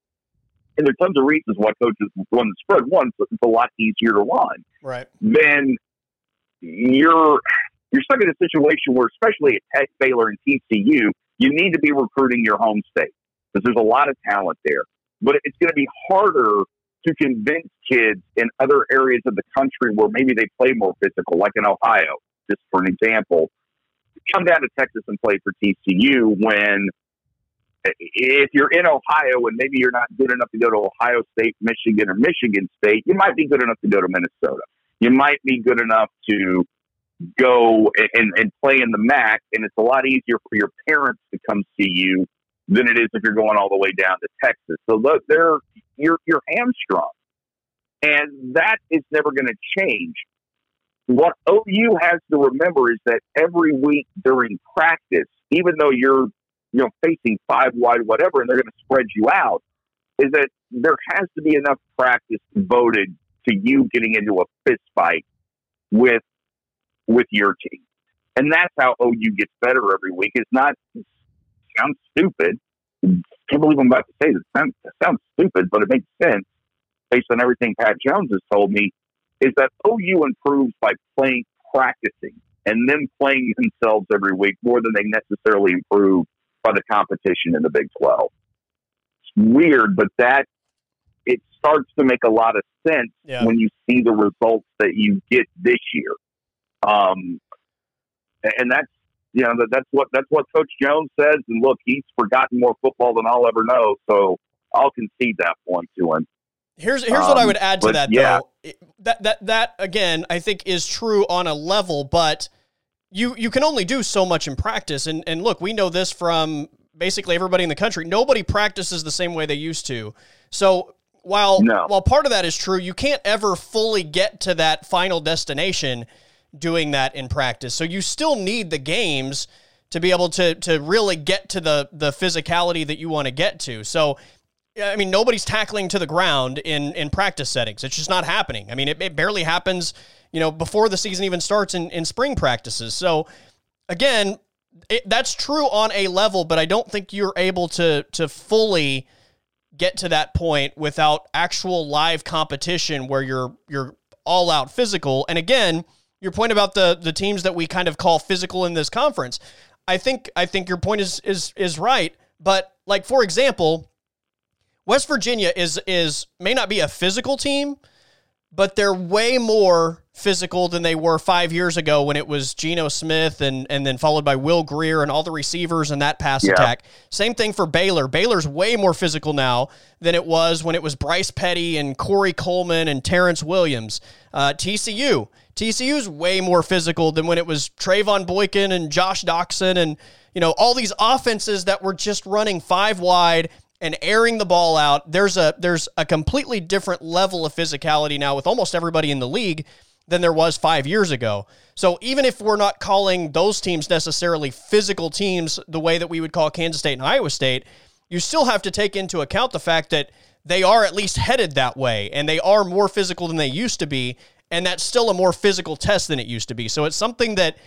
S2: and there's tons of reasons why coaches run the spread. One, it's a lot easier to run.
S1: Right.
S2: Then you're you're stuck in a situation where, especially at Tech, Baylor, and TCU, you need to be recruiting your home state because there's a lot of talent there. But it's going to be harder to convince kids in other areas of the country where maybe they play more physical, like in Ohio, just for an example. Come down to Texas and play for TCU when if you're in Ohio and maybe you're not good enough to go to Ohio State, Michigan, or Michigan State, you might be good enough to go to Minnesota. You might be good enough to go and, and play in the MAC, and it's a lot easier for your parents to come see you than it is if you're going all the way down to Texas. So they're you're you're hamstrung, and that is never going to change. What OU has to remember is that every week during practice, even though you're you know facing five wide whatever, and they're going to spread you out, is that there has to be enough practice devoted to you getting into a fist fight with with your team. And that's how OU gets better every week. It's not sounds stupid. Can't believe I'm about to say this. It sounds, it sounds stupid, but it makes sense based on everything Pat Jones has told me. Is that OU improves by playing, practicing, and then playing themselves every week more than they necessarily improve by the competition in the Big Twelve. It's weird, but that it starts to make a lot of sense yeah. when you see the results that you get this year. Um, and that's you know that, that's what that's what Coach Jones says. And look, he's forgotten more football than I'll ever know, so I'll concede that point to him.
S1: Here's here's um, what I um, would add to that yeah. though. That that that again, I think is true on a level, but you you can only do so much in practice. And and look, we know this from basically everybody in the country. Nobody practices the same way they used to. So while no. while part of that is true, you can't ever fully get to that final destination doing that in practice. So you still need the games to be able to to really get to the the physicality that you want to get to. So I mean, nobody's tackling to the ground in in practice settings. It's just not happening. I mean, it, it barely happens, you know, before the season even starts in, in spring practices. So again, it, that's true on a level, but I don't think you're able to to fully get to that point without actual live competition where you're you're all out physical. And again, your point about the the teams that we kind of call physical in this conference. I think I think your point is is is right, but like for example, West Virginia is is may not be a physical team, but they're way more physical than they were five years ago when it was Geno Smith and and then followed by Will Grier and all the receivers and that pass yeah. attack. Same thing for Baylor. Baylor's way more physical now than it was when it was Bryce Petty and Corey Coleman and Terrence Williams. Uh, TCU. TCU's way more physical than when it was Trevone Boykin and Josh Doctson and you know all these offenses that were just running five wide and airing the ball out. There's a there's a completely different level of physicality now with almost everybody in the league than there was five years ago. So even if we're not calling those teams necessarily physical teams the way that we would call Kansas State and Iowa State, you still have to take into account the fact that they are at least headed that way and they are more physical than they used to be. And that's still a more physical test than it used to be. So it's something that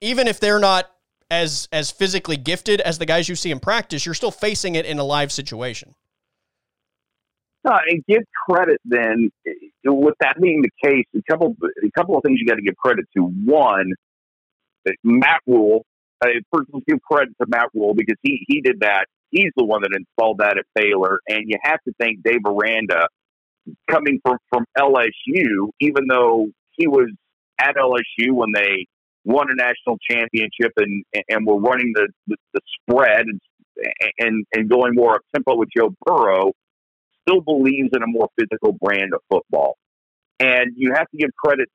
S1: even if they're not as as physically gifted as the guys you see in practice, you're still facing it in a live situation.
S2: No, and give credit then. With that being the case, a couple a couple of things you got to give credit to. One, Matt Rhule. Uh, first, let's give credit to Matt Rhule because he he did that. He's the one that installed that at Baylor, and you have to thank Dave Aranda coming from from LSU, even though he was at LSU when they won a national championship and and were running the the, the spread and, and and going more up tempo with Joe Burrow still believes in a more physical brand of football. And you have to give credit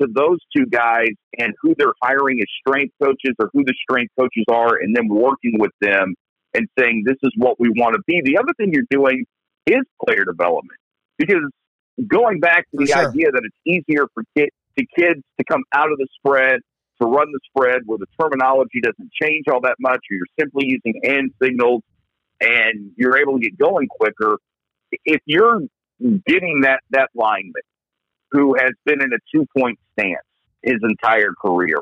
S2: to those two guys and who they're hiring as strength coaches or who the strength coaches are and then working with them and saying, this is what we want to be. The other thing you're doing is player development because going back to the sure. idea that it's easier for kids, to kids to come out of the spread, to run the spread where the terminology doesn't change all that much, or you're simply using hand signals and you're able to get going quicker if you're getting that that lineman who has been in a two point stance his entire career,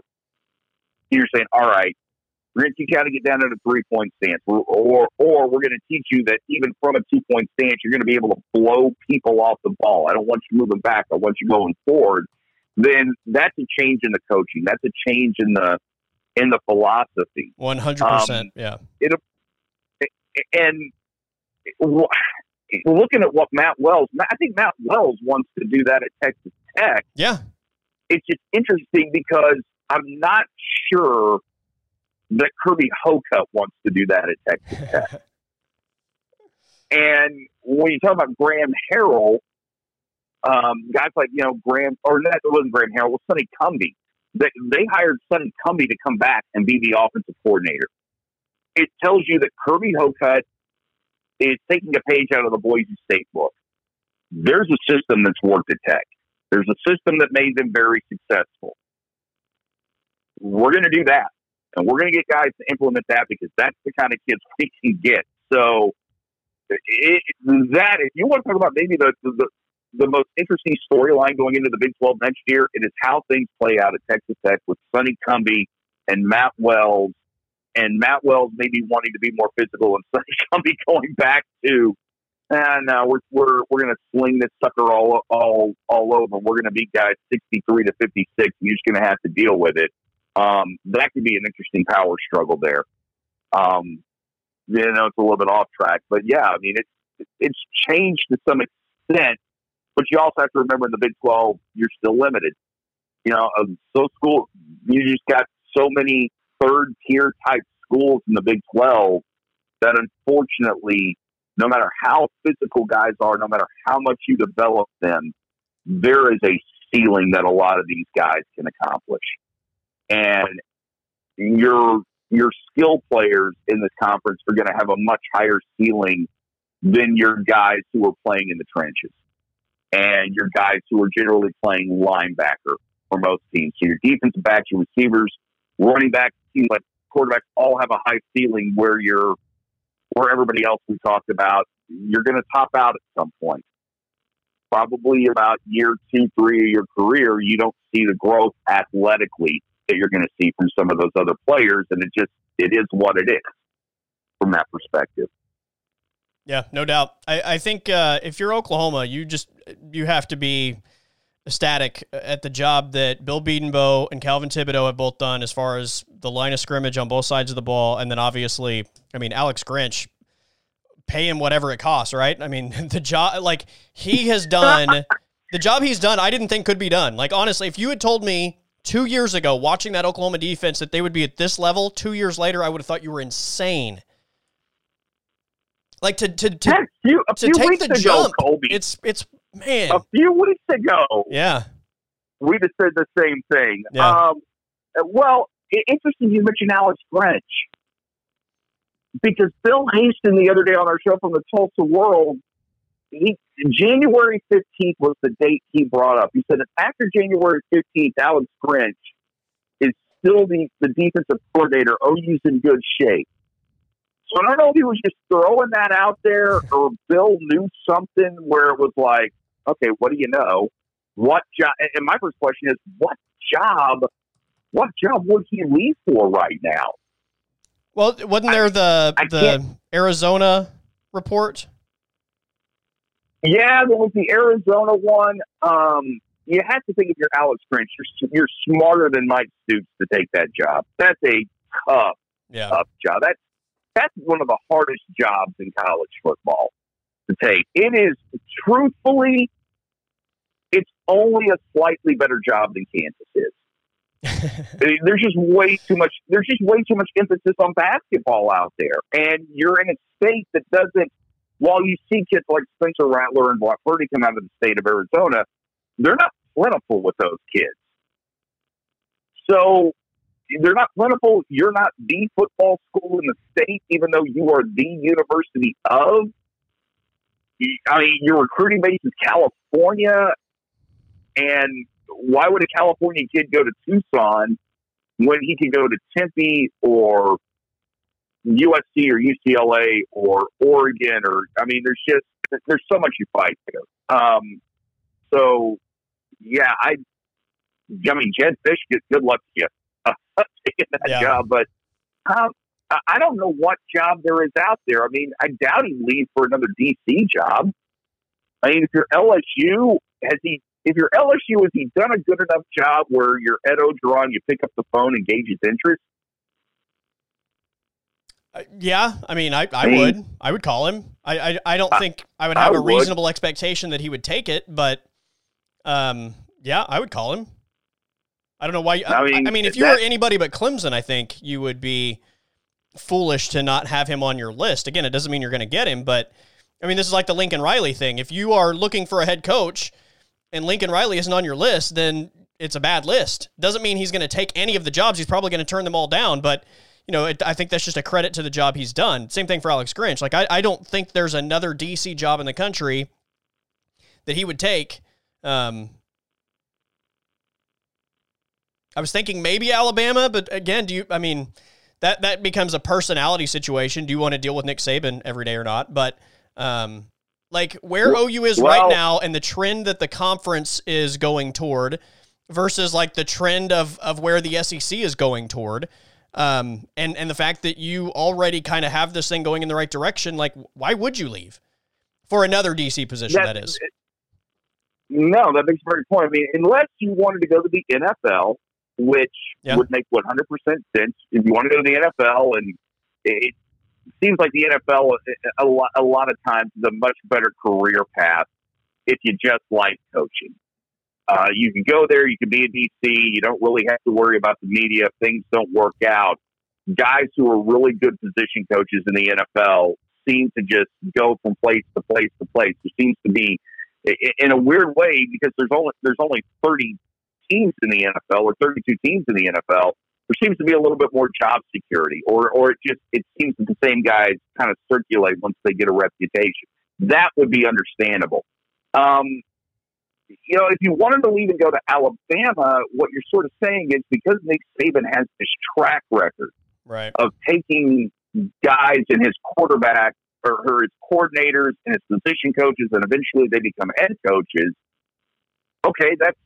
S2: you're saying, all right, we're going to teach you how to get down at a three point stance, or, or, or we're going to teach you that even from a two point stance, you're going to be able to blow people off the ball. I don't want you moving back. I want you going forward. Then that's a change in the coaching. That's a change in the in the philosophy.
S1: One hundred um, percent. Yeah.
S2: It, and looking at what Matt Wells, I think Matt Wells wants to do that at Texas Tech.
S1: Yeah.
S2: It's just interesting because I'm not sure that Kirby Hocutt wants to do that at Texas Tech. and when you talk about Graham Harrell, um, guys like you know Graham or that wasn't Graham Harrell, was Sonny Cumbie. They, they hired Sonny Cumbie to come back and be the offensive coordinator. It tells you that Kirby Hocutt is taking a page out of the Boise State book. There's a system that's worked at Tech. There's a system that made them very successful. We're going to do that. And we're going to get guys to implement that because that's the kind of kids we can get. So, it, that, if you want to talk about maybe the, the, the most interesting storyline going into the Big 12 next year, it is how things play out at Texas Tech with Sonny Cumbie and Matt Wells and Matt Wells maybe wanting to be more physical and Sonny Cumbie going back to, and uh, we're we're we're going to sling this sucker all all all over. We're going to beat guys sixty three to fifty six. You're just going to have to deal with it. Um, that could be an interesting power struggle there. Um, you know, it's a little bit off track, but yeah, I mean, it's it's changed to some extent. But you also have to remember in the Big Twelve, you're still limited. You know, um, so school, you just got so many third tier type schools in the Big 12 that unfortunately, no matter how physical guys are, no matter how much you develop them, there is a ceiling that a lot of these guys can accomplish. And your your skill players in this conference are going to have a much higher ceiling than your guys who are playing in the trenches and your guys who are generally playing linebacker for most teams. So your defensive backs, your receivers, running backs, like quarterbacks all have a high ceiling where you're where everybody else we talked about, you're going to top out at some point. Probably about year two, three of your career, you don't see the growth athletically that you're going to see from some of those other players, and it just it is what it is from that perspective.
S1: Yeah, no doubt. I, I think uh, if you're Oklahoma, you just you have to be ecstatic at the job that Bill Bedenbaugh and Calvin Thibodeaux have both done as far as the line of scrimmage on both sides of the ball. And then obviously, I mean, Alex Grinch, pay him whatever it costs, right? I mean, the job, like, he has done the job he's done, I didn't think could be done. Like, honestly, if you had told me two years ago, watching that Oklahoma defense, that they would be at this level two years later, I would have thought you were insane. Like to to to,
S2: Heck, few,
S1: to take the jump, Colby. it's it's man.
S2: A few weeks ago,
S1: yeah,
S2: we just said the same thing.
S1: Yeah.
S2: Um, well, interesting you mentioned Alex Grinch because Bill Haisten the other day on our show from the Tulsa World, he, January 15th was the date he brought up. He said that after January 15th, Alex Grinch is still the, the defensive coordinator. OU's in good shape. So I don't know if he was just throwing that out there or Bill knew something where it was like, okay, what do you know? What job? And my first question is, what job? What job would he leave for right now?
S1: Well, wasn't there the I, I the Arizona report?
S2: Yeah, there was the Arizona one. Um, you have to think if you're Alex Grinch, you're, you're smarter than Mike Stoops to take that job. That's a tough,
S1: yeah.
S2: tough job. That's that's one of the hardest jobs in college football to take. It is truthfully, it's only a slightly better job than Kansas is. there's just way too much. There's just way too much emphasis on basketball out there, and you're in a state that doesn't. While you see kids like Spencer Rattler and Brock Purdy come out of the state of Arizona, they're not plentiful with those kids. So they're not plentiful. You're not the football school in the state, even though you are the university of. I mean, your recruiting base is California, and why would a California kid go to Tucson when he could go to Tempe or USC or UCLA or Oregon or I mean, there's just there's so much you fight there. Um, so yeah, I I mean, Jedd Fisch, good luck to you taking that yeah. job, but um, I don't know what job there is out there. I mean, I doubt he leaves for another DC job. I mean, if you're LSU, has he if you're LSU, has he done a good enough job where you're Ed Orgeron, you pick up the phone and gauge his interest?
S1: Uh, yeah, I mean, I, I, I would. I would call him. I, I, I don't think I would have I a reasonable would. expectation that he would take it, but um, yeah, I would call him. I don't know why. I mean, I mean if you were anybody but Clemson, I think you would be foolish to not have him on your list. Again, it doesn't mean you're going to get him, but I mean, this is like the Lincoln Riley thing. If you are looking for a head coach and Lincoln Riley isn't on your list, then it's a bad list. Doesn't mean he's going to take any of the jobs. He's probably going to turn them all down, but you know, it, I think that's just a credit to the job he's done. Same thing for Alex Grinch. Like, I, I don't think there's another DC job in the country that he would take. Um, I was thinking maybe Alabama, but again, do you? I mean, that that becomes a personality situation. Do you want to deal with Nick Saban every day or not? But um, like where OU is well, right now, and the trend that the conference is going toward, versus like the trend of of where the SEC is going toward. Um, and and the fact that you already kind of have this thing going in the right direction, like why would you leave for another DC position? that is.
S2: No, that makes a very point. I mean, unless you wanted to go to the NFL, which yeah. would make 100% sense if you want to go to the NFL. And it seems like the NFL, a lot, a lot of times, is a much better career path if you just like coaching. Uh, you can go there, you can be a DC, you don't really have to worry about the media if things don't work out. Guys who are really good position coaches in the NFL seem to just go from place to place to place. There seems to be, in a weird way, because there's only there's only 30 teams in the NFL or 32 teams in the NFL, there seems to be a little bit more job security, or or it just it seems that the same guys kind of circulate once they get a reputation. That would be understandable. Um, you know, if you wanted to leave and go to Alabama, what you're sort of saying is because Nick Saban has this track record
S1: right.
S2: of taking guys and his quarterback or, or his coordinators and his position coaches, and eventually they become head coaches. Okay, that's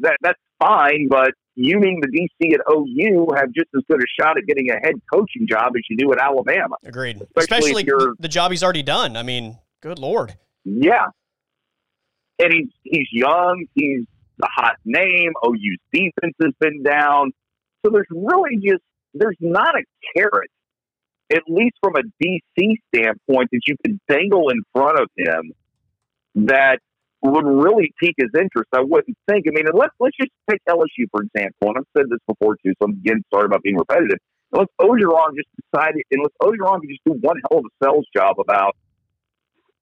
S2: that that's fine, but you mean the DC at OU have just as good a shot at getting a head coaching job as you do at Alabama.
S1: Agreed. Especially, Especially the, the job he's already done. I mean, good lord.
S2: Yeah. And he's he's young, he's a hot name, OU's defense has been down. So there's really just there's not a carrot, at least from a DC standpoint, that you can dangle in front of him that would really pique his interest. I wouldn't think. I mean, let's let's just take LSU for example, and I've said this before too, so I'm getting started about being repetitive. Unless Orgeron just decided, unless Orgeron could just do one hell of a sales job about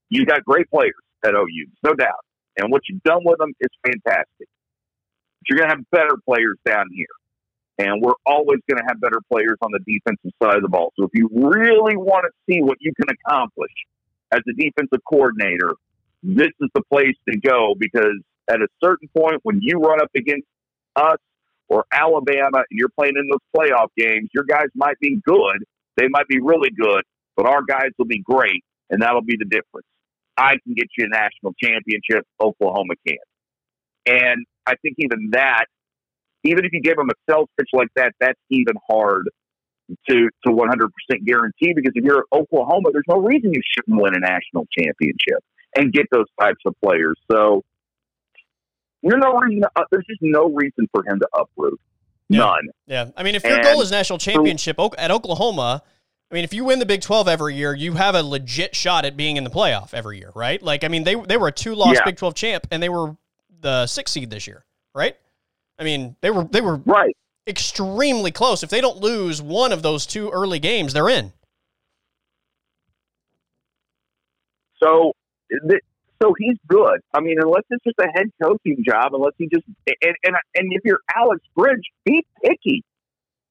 S2: you got great players at OU, no doubt, and what you've done with them is fantastic. But you're going to have better players down here. And we're always going to have better players on the defensive side of the ball. So if you really want to see what you can accomplish as a defensive coordinator this is the place to go because at a certain point, when you run up against us or Alabama and you're playing in those playoff games, your guys might be good. They might be really good, but our guys will be great, and that'll be the difference. I can get you a national championship, Oklahoma can. And I think even that, even if you give them a sales pitch like that, that's even hard to to 100% guarantee because if you're Oklahoma, there's no reason you shouldn't win a national championship and get those types of players. So there's no reason. Uh, there's just no reason for him to uproot.
S1: Yeah.
S2: None.
S1: Yeah, I mean, if your and goal is national championship for, at Oklahoma, I mean, if you win the Big Twelve every year, you have a legit shot at being in the playoff every year, right? Like, I mean, they they were a two loss yeah. Big Twelve champ, and they were the sixth seed this year, right? I mean, they were they were
S2: right
S1: extremely close. If they don't lose one of those two early games, they're in.
S2: So so he's good. I mean, unless it's just a head coaching job, unless he just and and, and if you're Alex Grinch, be picky,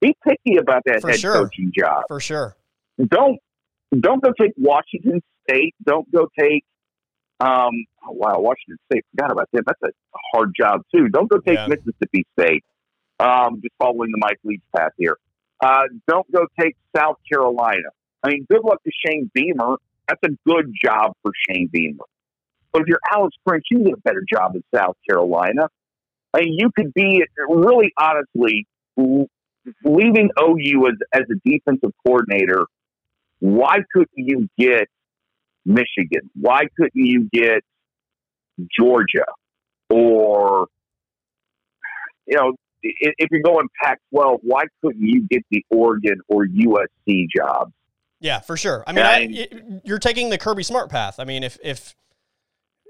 S2: be picky about that For head sure. coaching job.
S1: For sure.
S2: Don't don't go take Washington State. Don't go take. Um, oh, wow, Washington State. Forgot about that. That's a hard job too. Don't go take yeah. Mississippi State. Um, just following the Mike Leach path here. Uh, don't go take South Carolina. I mean, good luck to Shane Beamer. That's a good job for Shane Beamer. But if you're Alex Grinch, you get a better job in South Carolina. I mean, you could be really honestly leaving OU as, as a defensive coordinator. Why couldn't you get Michigan? Why couldn't you get Georgia? or you know, if you're going Pac-12, why couldn't you get the Oregon or USC jobs?
S1: Yeah, for sure. I mean, I, you're taking the Kirby Smart path. I mean, if if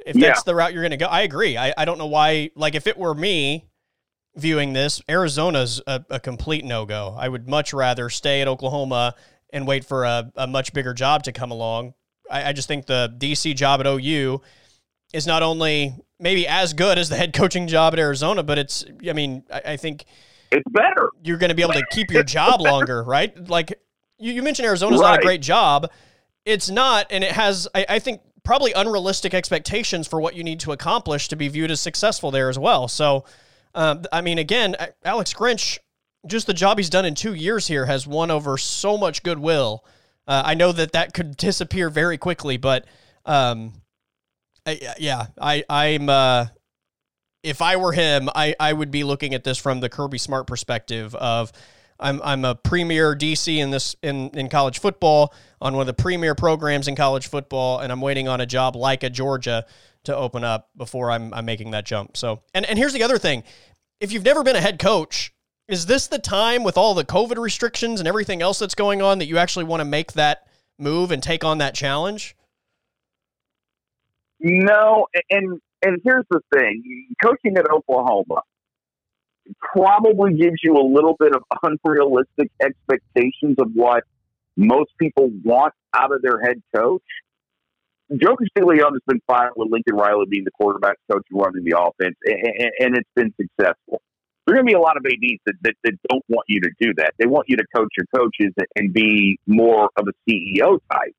S1: if that's yeah. the route you're going to go, I agree. I, I don't know why. Like, if it were me viewing this, Arizona's a, a complete no go. I would much rather stay at Oklahoma and wait for a, a much bigger job to come along. I, I just think the DC job at OU is not only maybe as good as the head coaching job at Arizona, but it's, I mean, I, I think
S2: it's better.
S1: You're going to be able to keep your job longer, right? Like you, you mentioned Arizona's right. not a great job. It's not, and it has, I, I think, probably unrealistic expectations for what you need to accomplish to be viewed as successful there as well. So, um, I mean, again, Alex Grinch, just the job he's done in two years here has won over so much goodwill. Uh, I know that that could disappear very quickly, but um, I, yeah, I I'm uh, if I were him, I I would be looking at this from the Kirby Smart perspective of I'm I'm a premier DC in this in in college football on one of the premier programs in college football, and I'm waiting on a job like a Georgia to open up before I'm I'm making that jump. So and and here's the other thing, if you've never been a head coach, is this the time with all the COVID restrictions and everything else that's going on that you actually want to make that move and take on that challenge?
S2: No, and and here's the thing: coaching at Oklahoma probably gives you a little bit of unrealistic expectations of what most people want out of their head coach. Joe Castiglione has been fine with Lincoln Riley being the quarterback coach and running the offense, and, it's been successful. There are going to be a lot of ADs that, that, that, don't want you to do that. They want you to coach your coaches and be more of a CEO type.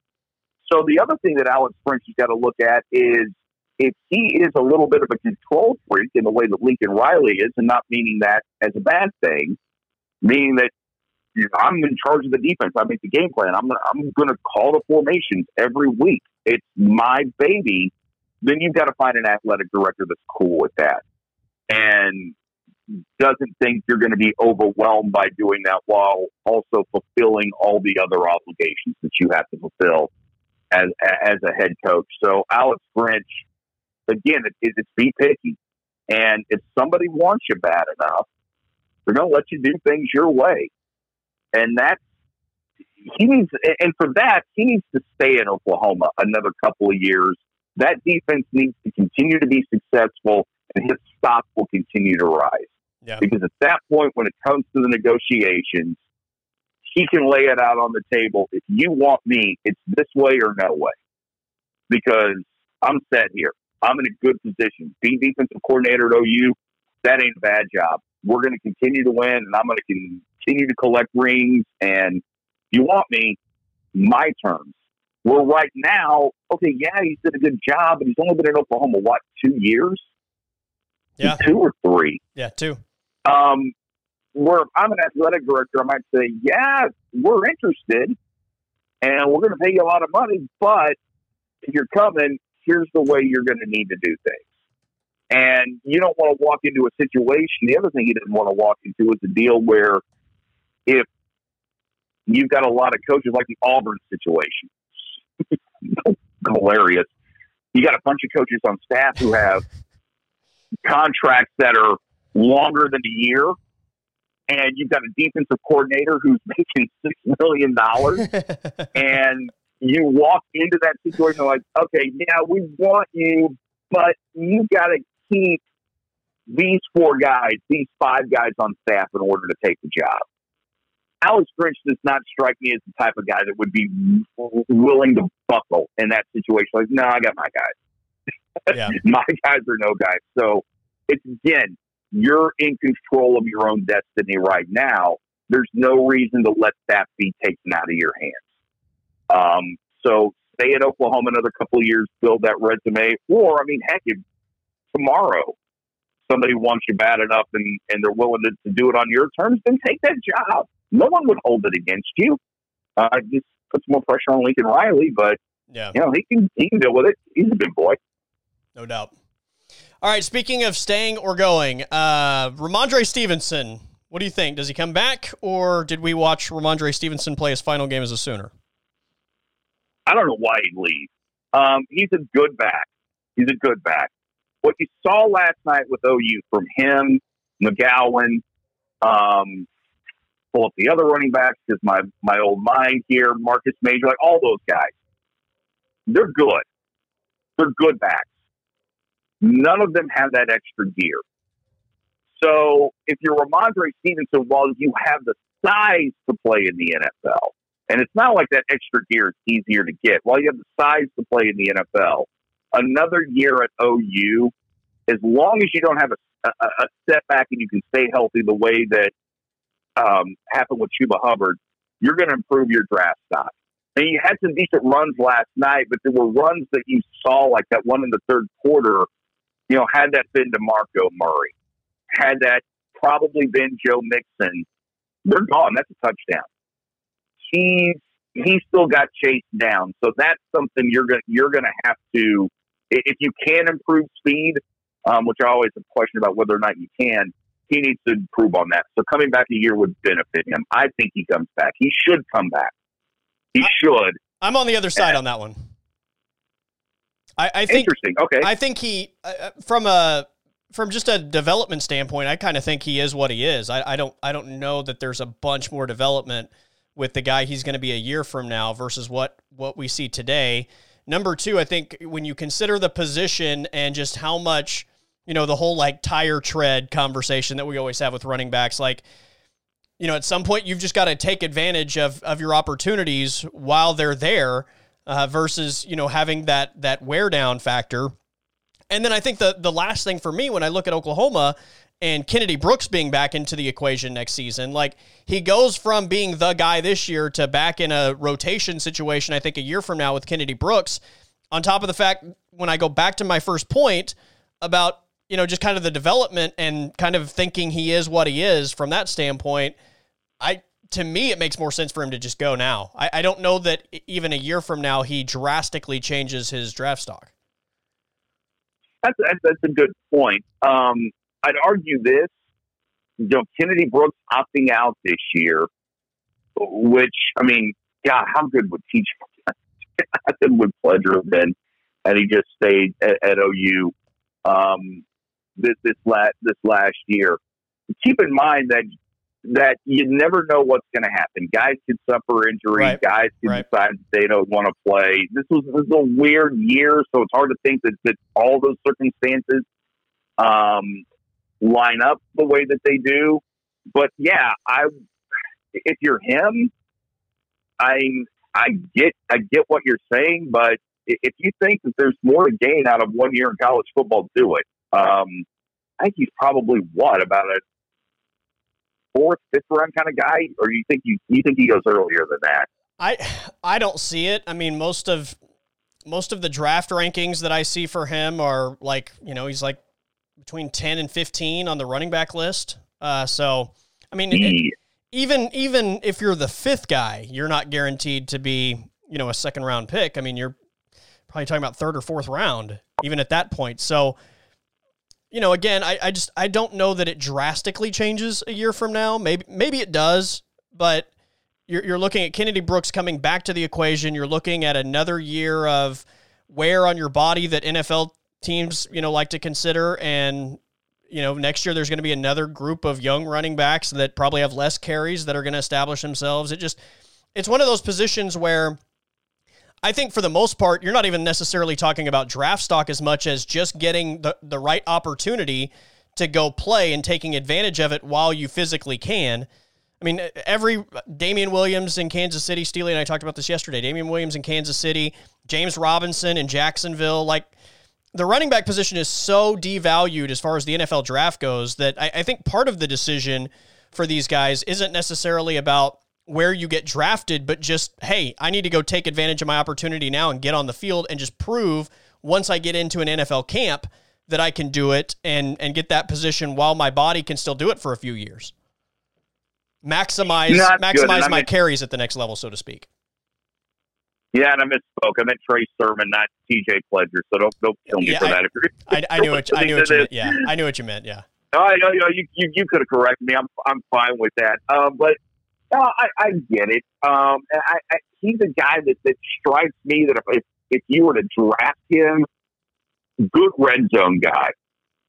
S2: So the other thing that Alex Grinch has got to look at is if he is a little bit of a control freak in the way that Lincoln Riley is, and not meaning that as a bad thing, meaning that you know, I'm in charge of the defense. I make the game plan. I'm gonna, I'm going to call the formations every week. It's my baby. Then you've got to find an athletic director that's cool with that, and doesn't think you're going to be overwhelmed by doing that while also fulfilling all the other obligations that you have to fulfill as as a head coach. So Alex Grinch again, it, it's be picky. And if somebody wants you bad enough, they're going to let you do things your way. And that's, he needs, and for that, he needs to stay in Oklahoma another couple of years. That defense needs to continue to be successful, and his stock will continue to rise. Yeah. Because at that point, when it comes to the negotiations, he can lay it out on the table. If you want me, it's this way or no way. Because I'm set here. I'm in a good position. Being defensive coordinator at OU, that ain't a bad job. We're going to continue to win, and I'm going to continue to collect rings. And you want me, my terms. Well, right now, okay, yeah, he's did a good job, but he's only been in Oklahoma what two years?
S1: Yeah,
S2: two or three.
S1: Yeah, two.
S2: Um, where I'm an athletic director, I might say, yeah, we're interested, and we're going to pay you a lot of money, but if you're coming, here's the way you're going to need to do things. And you don't want to walk into a situation. The other thing you didn't want to walk into is a deal where if you've got a lot of coaches like the Auburn situation, hilarious. You got a bunch of coaches on staff who have contracts that are longer than a year, and you've got a defensive coordinator who's making six million dollars, and you walk into that situation like, okay, yeah, we want you, but you got to keep these four guys, these five guys on staff in order to take the job. Alex Grinch does not strike me as the type of guy that would be willing to buckle in that situation. Like, no, I got my guys. Yeah. my guys are no guys. So it's again, you're in control of your own destiny right now. There's no reason to let that be taken out of your hands. Um, so stay at Oklahoma another couple of years, build that resume. Or, I mean, heck, if tomorrow somebody wants you bad enough and, and they're willing to, to do it on your terms, then take that job. No one would hold it against you. Uh, just puts more pressure on Lincoln Riley, but yeah, you know he can he can deal with it. He's a big boy,
S1: no doubt. All right, speaking of staying or going, uh, Rhamondre Stevenson. What do you think? Does he come back, or did we watch Rhamondre Stevenson play his final game as a Sooner?
S2: I don't know why he'd leave. Um, he's a good back. He's a good back. what you saw last night with OU from him, McGowan, um, pull up the other running backs because my my old mind here, Marcus Major, like all those guys, they're good. They're good backs. None of them have that extra gear. So if you're Rhamondre Stevenson, while you have the size to play in the NFL, and it's not like that extra gear is easier to get. While you have the size to play in the NFL, another year at OU, as long as you don't have a, a, a setback and you can stay healthy the way that um, happened with Chuba Hubbard, you're going to improve your draft stock. And you had some decent runs last night, but there were runs that you saw, like that one in the third quarter. You know, had that been DeMarco Murray, had that probably been Joe Mixon, they're gone. That's a touchdown. He's he still got chased down, so that's something you're gonna you're gonna have to if you can improve speed, um, which I always have a question about whether or not you can. He needs to improve on that. So coming back a year would benefit him. I think he comes back. He should come back. He I, should.
S1: I'm on the other side and, on that one. I, I think
S2: interesting. Okay,
S1: I think he uh, uh from a from just a development standpoint, I kind of think he is what he is. I, I don't I don't know that there's a bunch more development with the guy he's going to be a year from now versus what what we see today. Number two, I think when you consider the position and just how much, you know, the whole like tire tread conversation that we always have with running backs, like, you know, at some point you've just got to take advantage of of your opportunities while they're there, uh, versus you know having that that wear down factor. And then I think the the last thing for me when I look at Oklahoma and Kennedy Brooks being back into the equation next season. Like he goes from being the guy this year to back in a rotation situation, I think a year from now with Kennedy Brooks. On top of the fact, when I go back to my first point about, you know, just kind of the development and kind of thinking he is what he is from that standpoint, I to me it makes more sense for him to just go now. I, I don't know that even a year from now he drastically changes his draft stock.
S2: That's, that's a good point. Um, I'd argue this. You know, Kennedy Brooks opting out this year, which I mean, yeah, how good would TJ would Pledger have been And he just stayed at, at OU um, this this last this last year? Keep in mind that that you never know what's going to happen. Guys can suffer injury. Right. Guys can right. decide they don't want to play. This was this was a weird year, so it's hard to think that, that all those circumstances um, line up the way that they do. But yeah, I if you're him, I I get I get what you're saying, but if you think that there's more to gain out of one year in college football, do it. Um, I think he's probably what about a fourth, fifth round kind of guy, or you think you you think he goes earlier than that?
S1: I I don't see it. I mean, most of most of the draft rankings that I see for him are like you know he's like between 10 and 15 on the running back list. Uh, so, I mean, it, even even if you're the fifth guy, you're not guaranteed to be, you know, a second round pick. I mean, you're probably talking about third or fourth round, even at that point. So, you know, again, I, I just I don't know that it drastically changes a year from now. Maybe maybe it does, but you're you're looking at Kennedy Brooks coming back to the equation. You're looking at another year of wear on your body that NFL teams, you know, like to consider. And, you know, next year there's going to be another group of young running backs that probably have less carries that are going to establish themselves. It just, it's one of those positions where I think for the most part, you're not even necessarily talking about draft stock as much as just getting the, the right opportunity to go play and taking advantage of it while you physically can. I mean, every Damien Williams in Kansas City, Steely and I talked about this yesterday. Damien Williams in Kansas City, James Robinson in Jacksonville, like the running back position is so devalued as far as the NFL draft goes that I, I, think part of the decision for these guys isn't necessarily about where you get drafted, but just, hey, I need to go take advantage of my opportunity now and get on the field and just prove once I get into an NFL camp that I can do it and and get that position while my body can still do it for a few years. Maximize maximize my carries at the next level, so to speak.
S2: Yeah, and I misspoke. I meant Trey Sermon, not T.J. Pledger. So don't don't kill me yeah, for I, that.
S1: I, I, knew what I knew what you meant. Yeah, I knew what you meant. Yeah.
S2: Oh, I know. You know, you, you, you could have corrected me. I'm I'm fine with that. Um, but no, I, I get it. Um, I, I, he's a guy that that strikes me that if if you were to draft him, good red zone guy,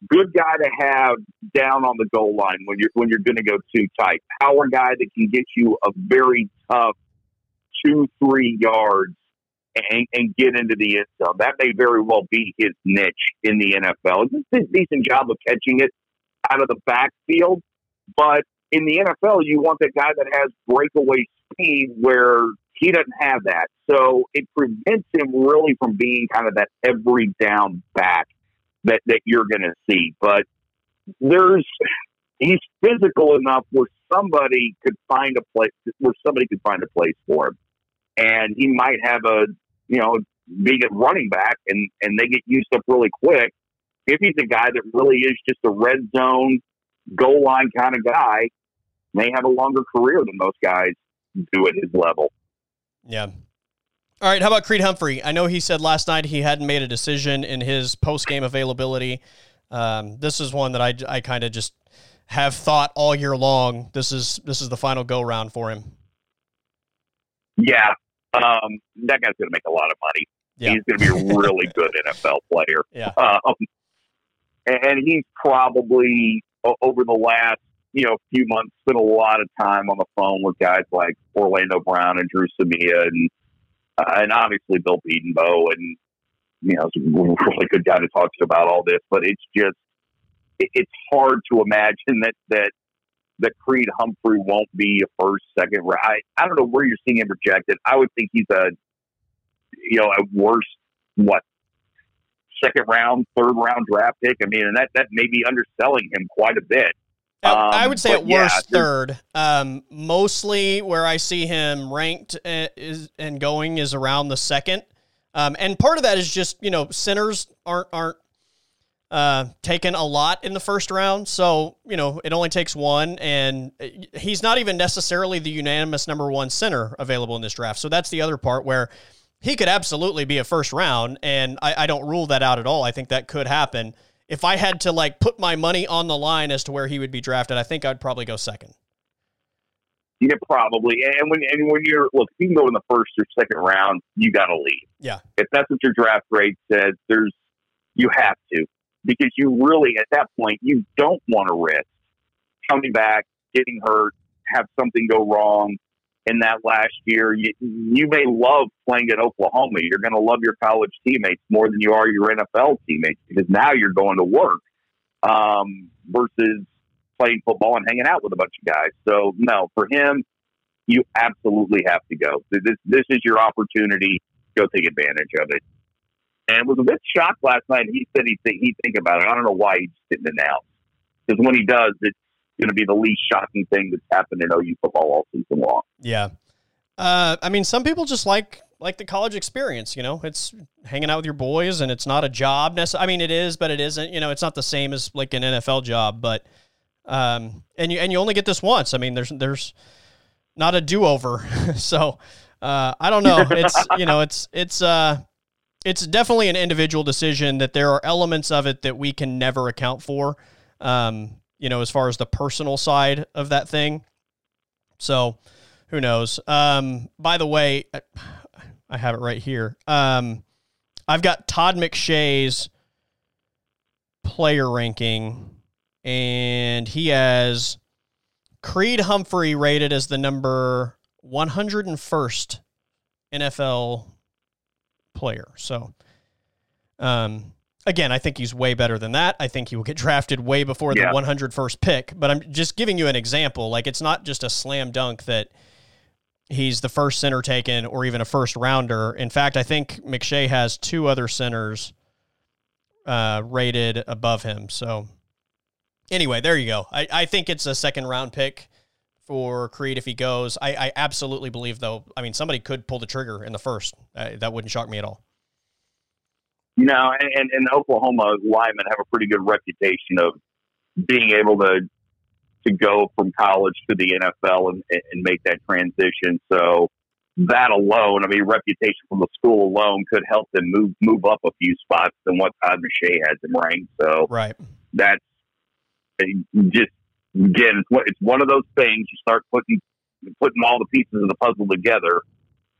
S2: good guy to have down on the goal line when you're when you're going to go too tight. Power guy that can get you a very tough two three yards and, and get into the end zone. That may very well be his niche in the NFL. He's a decent job of catching it out of the backfield, but in the NFL, you want the guy that has breakaway speed where he doesn't have that. So it prevents him really from being kind of that every down back that, that you're going to see. But there's, he's physical enough where somebody could find a place, where somebody could find a place for him. And he might have a, you know, being a running back and, and they get used up really quick. If he's a guy that really is just a red zone, goal line kind of guy, may have a longer career than most guys do at his level.
S1: Yeah. All right. How about Creed Humphrey? I know he said last night he hadn't made a decision in his post game availability. Um, this is one that I, I kind of just have thought all year long. This is this is the final go round for him.
S2: Yeah, um, that guy's going to make a lot of money. Yeah. He's going to be a really good NFL player.
S1: Yeah, um,
S2: and he's probably over the last you know few months spent a lot of time on the phone with guys like Orlando Brown and Dru Samia and uh, and obviously Bill Bedenbaugh and you know, it's a really good guy to talk to about all this. But it's just it, it's hard to imagine that that that Creed Humphrey won't be a first, second. round. I I don't know where you're seeing him projected. I would think he's a you know a worst what second round, third round draft pick. I mean, and that that may be underselling him quite a bit.
S1: Um, I would say at worst yeah, third. Um, mostly where I see him ranked uh, is and going is around the second. Um, and part of that is just you know centers aren't aren't uh, taken a lot in the first round, so you know it only takes one, and he's not even necessarily the unanimous number one center available in this draft. So that's the other part where he could absolutely be a first round, and I, I don't rule that out at all. I think that could happen if I had to like put my money on the line as to where he would be drafted, I think I'd probably go second.
S2: Yeah, probably. And when and when you're look, if you can go in the first or second round, you got to leave.
S1: Yeah.
S2: If that's what your draft grade says, there's you have to because you really at that point you don't want to risk coming back, getting hurt, have something go wrong, in that last year. You, you may love playing at Oklahoma. You're going to love your college teammates more than you are your NFL teammates because now you're going to work um, versus playing football and hanging out with a bunch of guys. So no, for him, you absolutely have to go. This this is your opportunity. Go take advantage of it. And was a bit shocked last night. He said he'd, th- he'd think about it. I don't know why he just didn't announce. Because when he does, it's going to be the least shocking thing that's happened in OU football all season long.
S1: Yeah. Uh, I mean, some people just like like the college experience. You know, it's hanging out with your boys, and it's not a job. I mean, it is, but it isn't. You know, it's not the same as like an NFL job. But um, and you and you only get this once. I mean, there's there's not a do over. so uh, I don't know. It's you know, it's it's uh, it's definitely an individual decision. That there are elements of it that we can never account for. Um, you know, as far as the personal side of that thing. So who knows? Um, by the way, I have it right here. Um, I've got Todd McShay's player ranking, and he has Creed Humphrey rated as the number 101st NFL player. So, um, again, I think he's way better than that. I think he will get drafted way before the 101st pick. But I'm just giving you an example. Like it's not just a slam dunk that he's the first center taken or even a first rounder. In fact, I think McShay has two other centers uh, rated above him. So anyway, there you go. I, I think it's a second round pick for Creed if he goes. I, I absolutely believe though. I mean, somebody could pull the trigger in the first. Uh, that wouldn't shock me at all.
S2: You know, and, and Oklahoma linemen have a pretty good reputation of being able to to go from college to the NFL and, and make that transition. So that alone, I mean, reputation from the school alone could help them move move up a few spots than what Todd McShay has them ranked. So
S1: right,
S2: that's just again, it's one of those things. You start putting putting all the pieces of the puzzle together.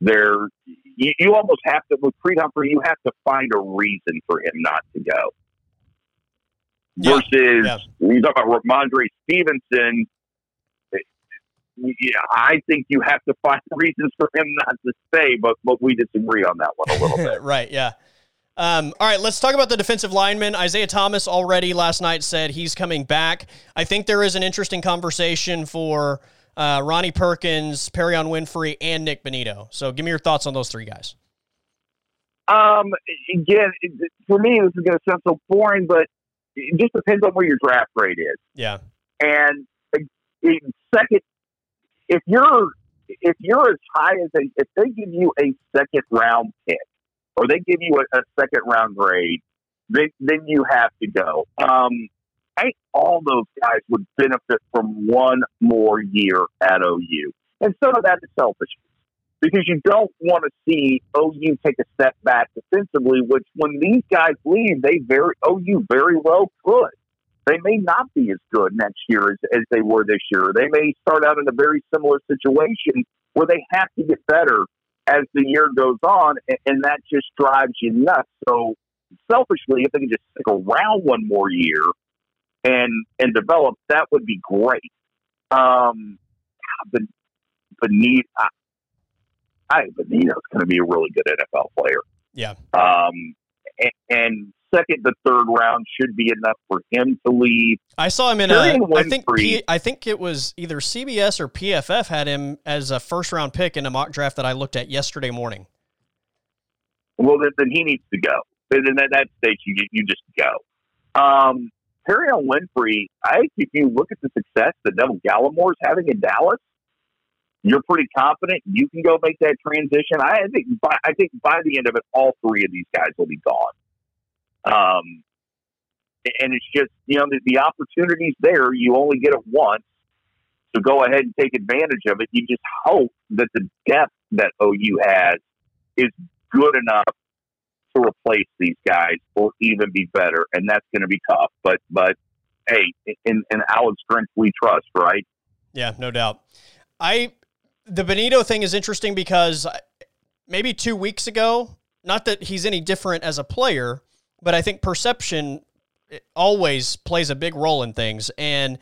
S2: There, you, you almost have to with Creed Humphrey. You have to find a reason for him not to go.
S1: Yeah,
S2: Versus
S1: yeah.
S2: you talk about Rhamondre Stevenson. Eh, yeah, I think you have to find reasons for him not to stay, but but we disagree on that one a little bit.
S1: right, yeah. Um, all right, let's talk about the defensive lineman. Isaiah Thomas already last night said he's coming back. I think there is an interesting conversation for uh, Ronnie Perkins, Perrion Winfrey, and Nik Bonitto. So give me your thoughts on those three guys.
S2: Um, again, for me, this is going to sound so boring, but it just depends on where your draft grade is.
S1: Yeah,
S2: And uh, in second, if you're if you're as high as a, if they give you a second round pick or they give you a, a second round grade, then then you have to go. Um, I think all those guys would benefit from one more year at OU, and some of that is selfish because you don't want to see OU take a step back defensively. Which when these guys leave, they very OU very well could they may not be as good next year as, as they were this year. They may start out in a very similar situation where they have to get better as the year goes on, and, and that just drives you nuts. So, selfishly, if they can just stick around one more year and and develop, that would be great. Um, but Bonitto, I, I Bonitto's going to be a really good NFL player.
S1: yeah,
S2: Um, and, and second to third round should be enough for him to leave.
S1: I saw him in a.
S2: Perrion
S1: I think P, I think it was either CBS or PFF had him as a first round pick in a mock draft that I looked at yesterday morning.
S2: Well, then, then he needs to go. And then at that stage, you you just go. Um, Perry Winfrey, I think if you look at the success that Neville Gallimore is having in Dallas, you're pretty confident you can go make that transition. I think by, I think by the end of it, all three of these guys will be gone. Um, and it's just you know the, the opportunities there. You only get it once, so go ahead and take advantage of it. You just hope that the depth that OU has is good enough to replace these guys or even be better, and that's going to be tough. But but hey, in in Alex Grinch we trust, right?
S1: Yeah, no doubt. I the Bonitto thing is interesting because maybe two weeks ago, not that he's any different as a player, but I think perception always plays a big role in things. And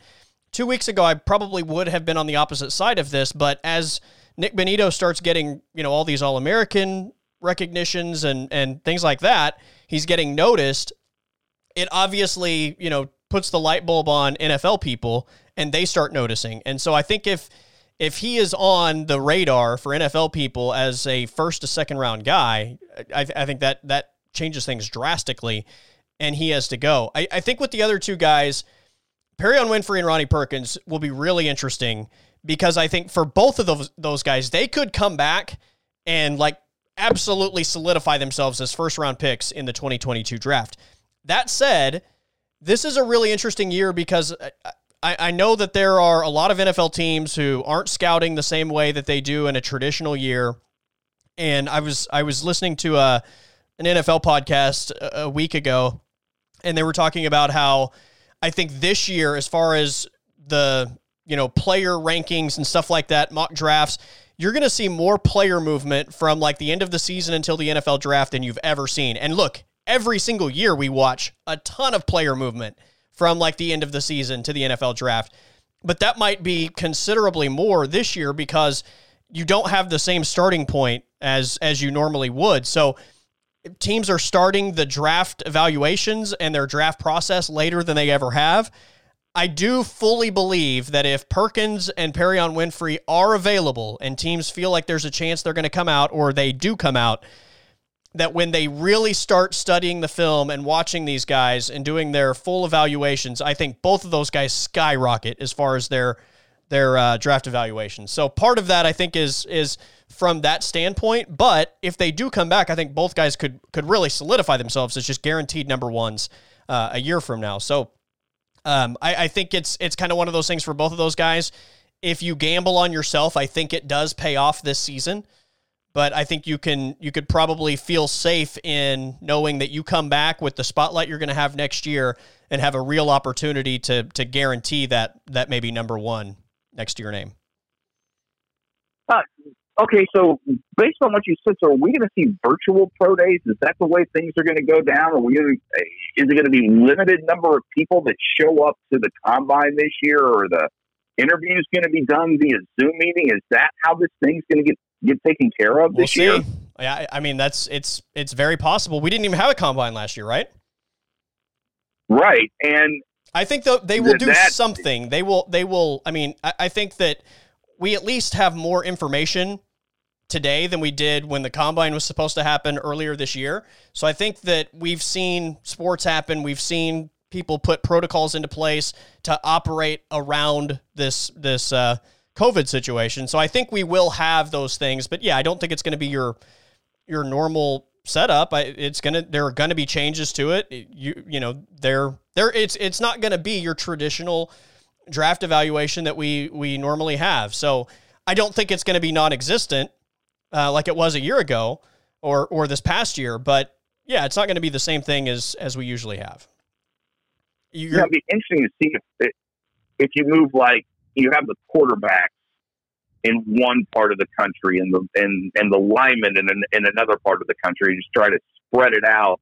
S1: two weeks ago, I probably would have been on the opposite side of this, but as Nik Bonitto starts getting, you know, all these All American recognitions and and things like that, he's getting noticed. It obviously, you know, puts the light bulb on NFL people and they start noticing. And so I think if if he is on the radar for NFL people as a first to second round guy, I, I think that that changes things drastically, and he has to go. I, I think with the other two guys, Perrion Winfrey and Ronnie Perkins will be really interesting because I think for both of those those guys, they could come back and like absolutely solidify themselves as first round picks in the 2022 draft. That said, this is a really interesting year because I, I know that there are a lot of NFL teams who aren't scouting the same way that they do in a traditional year. And I was I was listening to a an NFL podcast a, week ago, and they were talking about how I think this year, as far as the you know player rankings and stuff like that, mock drafts, you're going to see more player movement from like the end of the season until the NFL draft than you've ever seen. And look, every single year we watch a ton of player movement from like the end of the season to the NFL draft. But that might be considerably more this year because you don't have the same starting point as as you normally would. So teams are starting the draft evaluations and their draft process later than they ever have. I do fully believe that if Perkins and Perrion Winfrey are available and teams feel like there's a chance they're going to come out or they do come out, that when they really start studying the film and watching these guys and doing their full evaluations, I think both of those guys skyrocket as far as their their uh, draft evaluation. So part of that I think is is from that standpoint. But if they do come back, I think both guys could could really solidify themselves as just guaranteed number ones uh, a year from now. So um, I, I think it's it's kind of one of those things for both of those guys. If you gamble on yourself, I think it does pay off this season. But I think you can you could probably feel safe in knowing that you come back with the spotlight you're going to have next year and have a real opportunity to to guarantee that that maybe number one next to your name.
S2: Uh, Okay, so based on what you said, so are we going to see virtual pro days? Is that the way things are going to go down? Are we gonna, is it going to be limited number of people that show up to the combine this year, or the interviews going to be done via Zoom meeting? Is that how this thing's going to get get taken care of
S1: We'll
S2: this
S1: see.
S2: year?
S1: Yeah, I I mean that's it's it's very possible. We didn't even have a combine last year, right?
S2: Right, and
S1: I think though they will do
S2: that-
S1: something. They will. They will. I mean, I, I think that we at least have more information today than we did when the combine was supposed to happen earlier this year. So I think that we've seen sports happen. We've seen people put protocols into place to operate around this this uh, COVID situation. So I think we will have those things. But yeah, I don't think it's going to be your your normal setup. I, it's gonna there are gonna be changes to it. You you know there there it's it's not gonna be your traditional draft evaluation that we we normally have. So I don't think it's gonna be non-existent uh, like it was a year ago or or this past year. But yeah, it's not gonna be the same thing as as we usually have.
S2: yeah,
S1: You're,
S2: it'd be interesting to see if if you move like you have the quarterback in one part of the country and the and and the lineman in in another part of the country. You just try to spread it out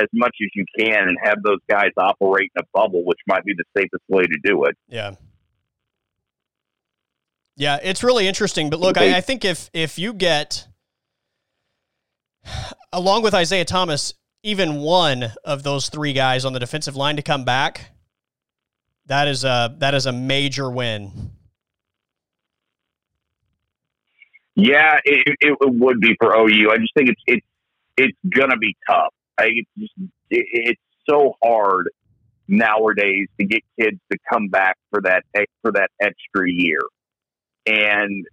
S2: as much as you can and have those guys operate in a bubble, which might be the safest way to do it.
S1: Yeah. Yeah, it's really interesting. But look, I, I think if if you get along with Isaiah Thomas, even one of those three guys on the defensive line to come back, that is a that is a major win.
S2: Yeah, it, it would be for OU. I just think it's it's it's gonna be tough. I, it's just it, it's so hard nowadays to get kids to come back for that for that extra year, and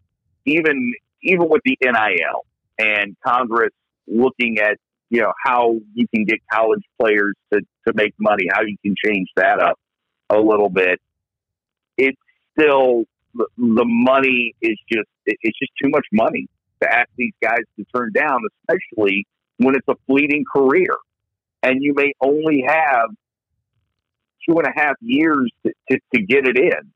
S2: even even with the NIL and Congress looking at you know how you can get college players to to make money, how you can change that up a little bit. It's still the, money is just it- it's just too much money to ask these guys to turn down, especially when it's a fleeting career and you may only have two and a half years to, to, to get it in.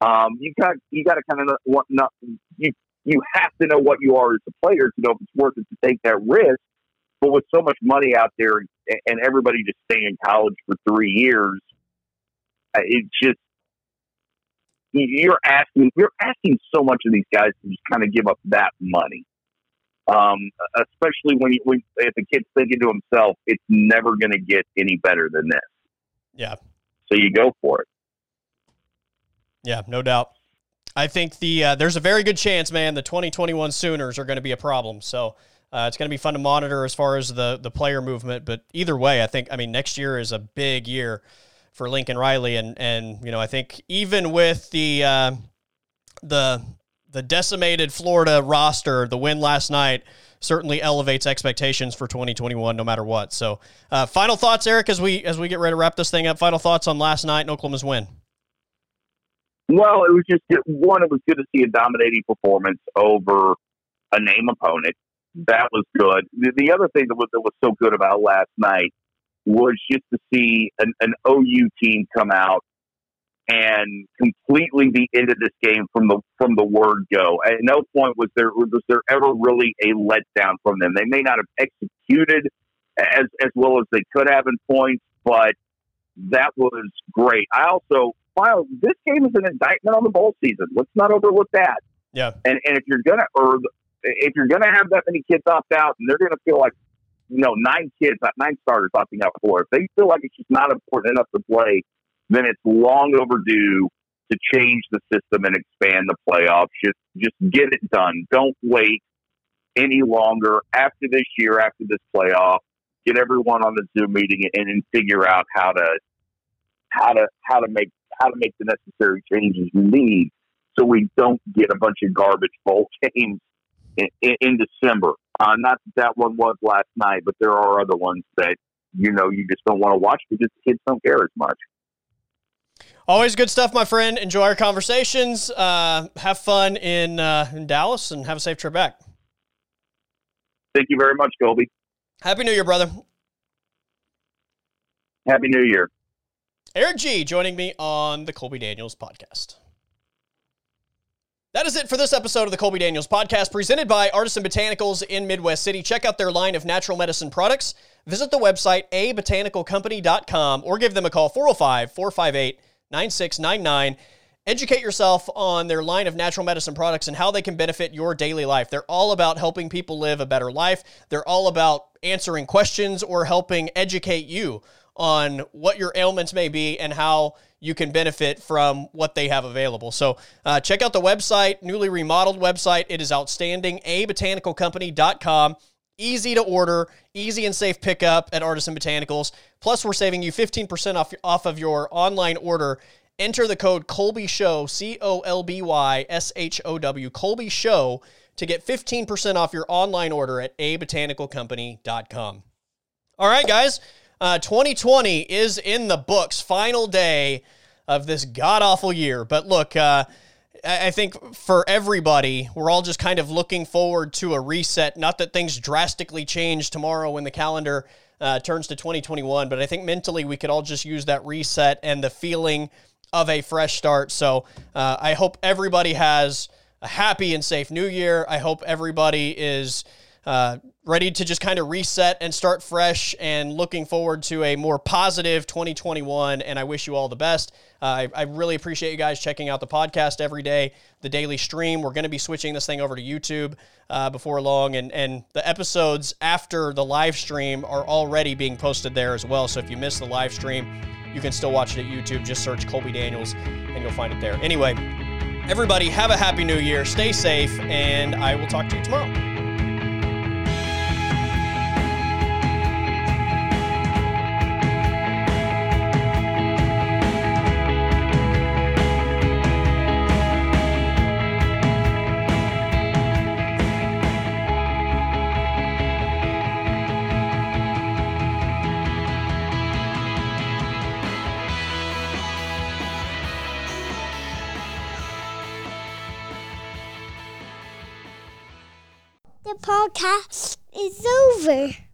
S2: Um, you got you got to kind of what not you you have to know what you are as a player to know if it's worth it to take that risk. But with so much money out there and, and everybody just staying in college for three years, uh, it's just you're asking you're asking so much of these guys to just kind of give up that money. Um, especially when you, when if the kid's thinking to himself, it's never going to get any better than this.
S1: Yeah.
S2: So you go for it.
S1: Yeah, no doubt. I think the uh, there's a very good chance, man, the 2021 Sooners are going to be a problem. So uh, it's going to be fun to monitor as far as the the player movement. But either way, I think I mean next year is a big year for Lincoln Riley, and and you know I think even with the uh, the the decimated Florida roster, the win last night certainly elevates expectations for 2021 no matter what. So, uh, final thoughts, Erik, as we as we get ready to wrap this thing up. Final thoughts on last night and Oklahoma's win.
S2: Well, it was just one. It was good to see a dominating performance over a name opponent. That was good. The, the other thing that was that was so good about last night was just to see an, an OU team come out and completely be into this game from the from the word go. At no point was there was there ever really a letdown from them. They may not have executed as as well as they could have in points, but that was great. I also file this game is an indictment on the bowl season. Let's not overlook that.
S1: Yeah.
S2: And and if you're gonna or if you're gonna have that many kids opt out, and they're gonna feel like you know nine kids, nine starters opting out for, if they feel like it's just not important enough to play, then it's long overdue to change the system and expand the playoffs. Just just get it done. Don't wait any longer. After this year, after this playoff, get everyone on the Zoom meeting and, and figure out how to how to how to make how to make the necessary changes we need so we don't get a bunch of garbage bowl games in, in, in December. Uh, not that that one was last night, but there are other ones that you know you just don't want to watch because the kids don't care as much.
S1: Always good stuff, my friend. Enjoy our conversations. Uh, have fun in uh, in Dallas and have a safe trip back.
S2: Thank you very much, Colby.
S1: Happy New Year, brother.
S2: Happy New Year.
S1: Erik Gee joining me on the Colby Daniels podcast. That is it for this episode of the Colby Daniels podcast presented by Artisan Botanicals in Midwest City. Check out their line of natural medicine products. Visit the website abotanicalcompany.com or give them a call 405 458 9699. Educate yourself on their line of natural medicine products and how they can benefit your daily life. They're all about helping people live a better life. They're all about answering questions or helping educate you on what your ailments may be and how you can benefit from what they have available. So uh, check out the website, newly remodeled website. It is outstanding, A botanical abotanicalcompany.com. Easy to order, easy and safe pickup at Artisan Botanicals. Plus, we're saving you 15% off, off of your online order. Enter the code Colby Show, C O L B Y S H O W, Colby Show, to get 15% off your online order at abotanicalcompany.com. All right, guys. Uh, 2020 is in the books. Final day of this god awful year. But look, uh, I think for everybody, we're all just kind of looking forward to a reset. Not that things drastically change tomorrow when the calendar uh, turns to 2021, but I think mentally we could all just use that reset and the feeling of a fresh start. So uh, I hope everybody has a happy and safe new year. I hope everybody is uh, ready to just kind of reset and start fresh and looking forward to a more positive 2021. And I wish you all the best. Uh, I, I, really appreciate you guys checking out the podcast every day, the daily stream. We're going to be switching this thing over to YouTube uh, before long. And, and the episodes after the live stream are already being posted there as well. So if you miss the live stream, you can still watch it at YouTube. Just search Colby Daniels and you'll find it there. Anyway, everybody, have a happy new year. Stay safe, and I will talk to you tomorrow.
S3: Podcast is over.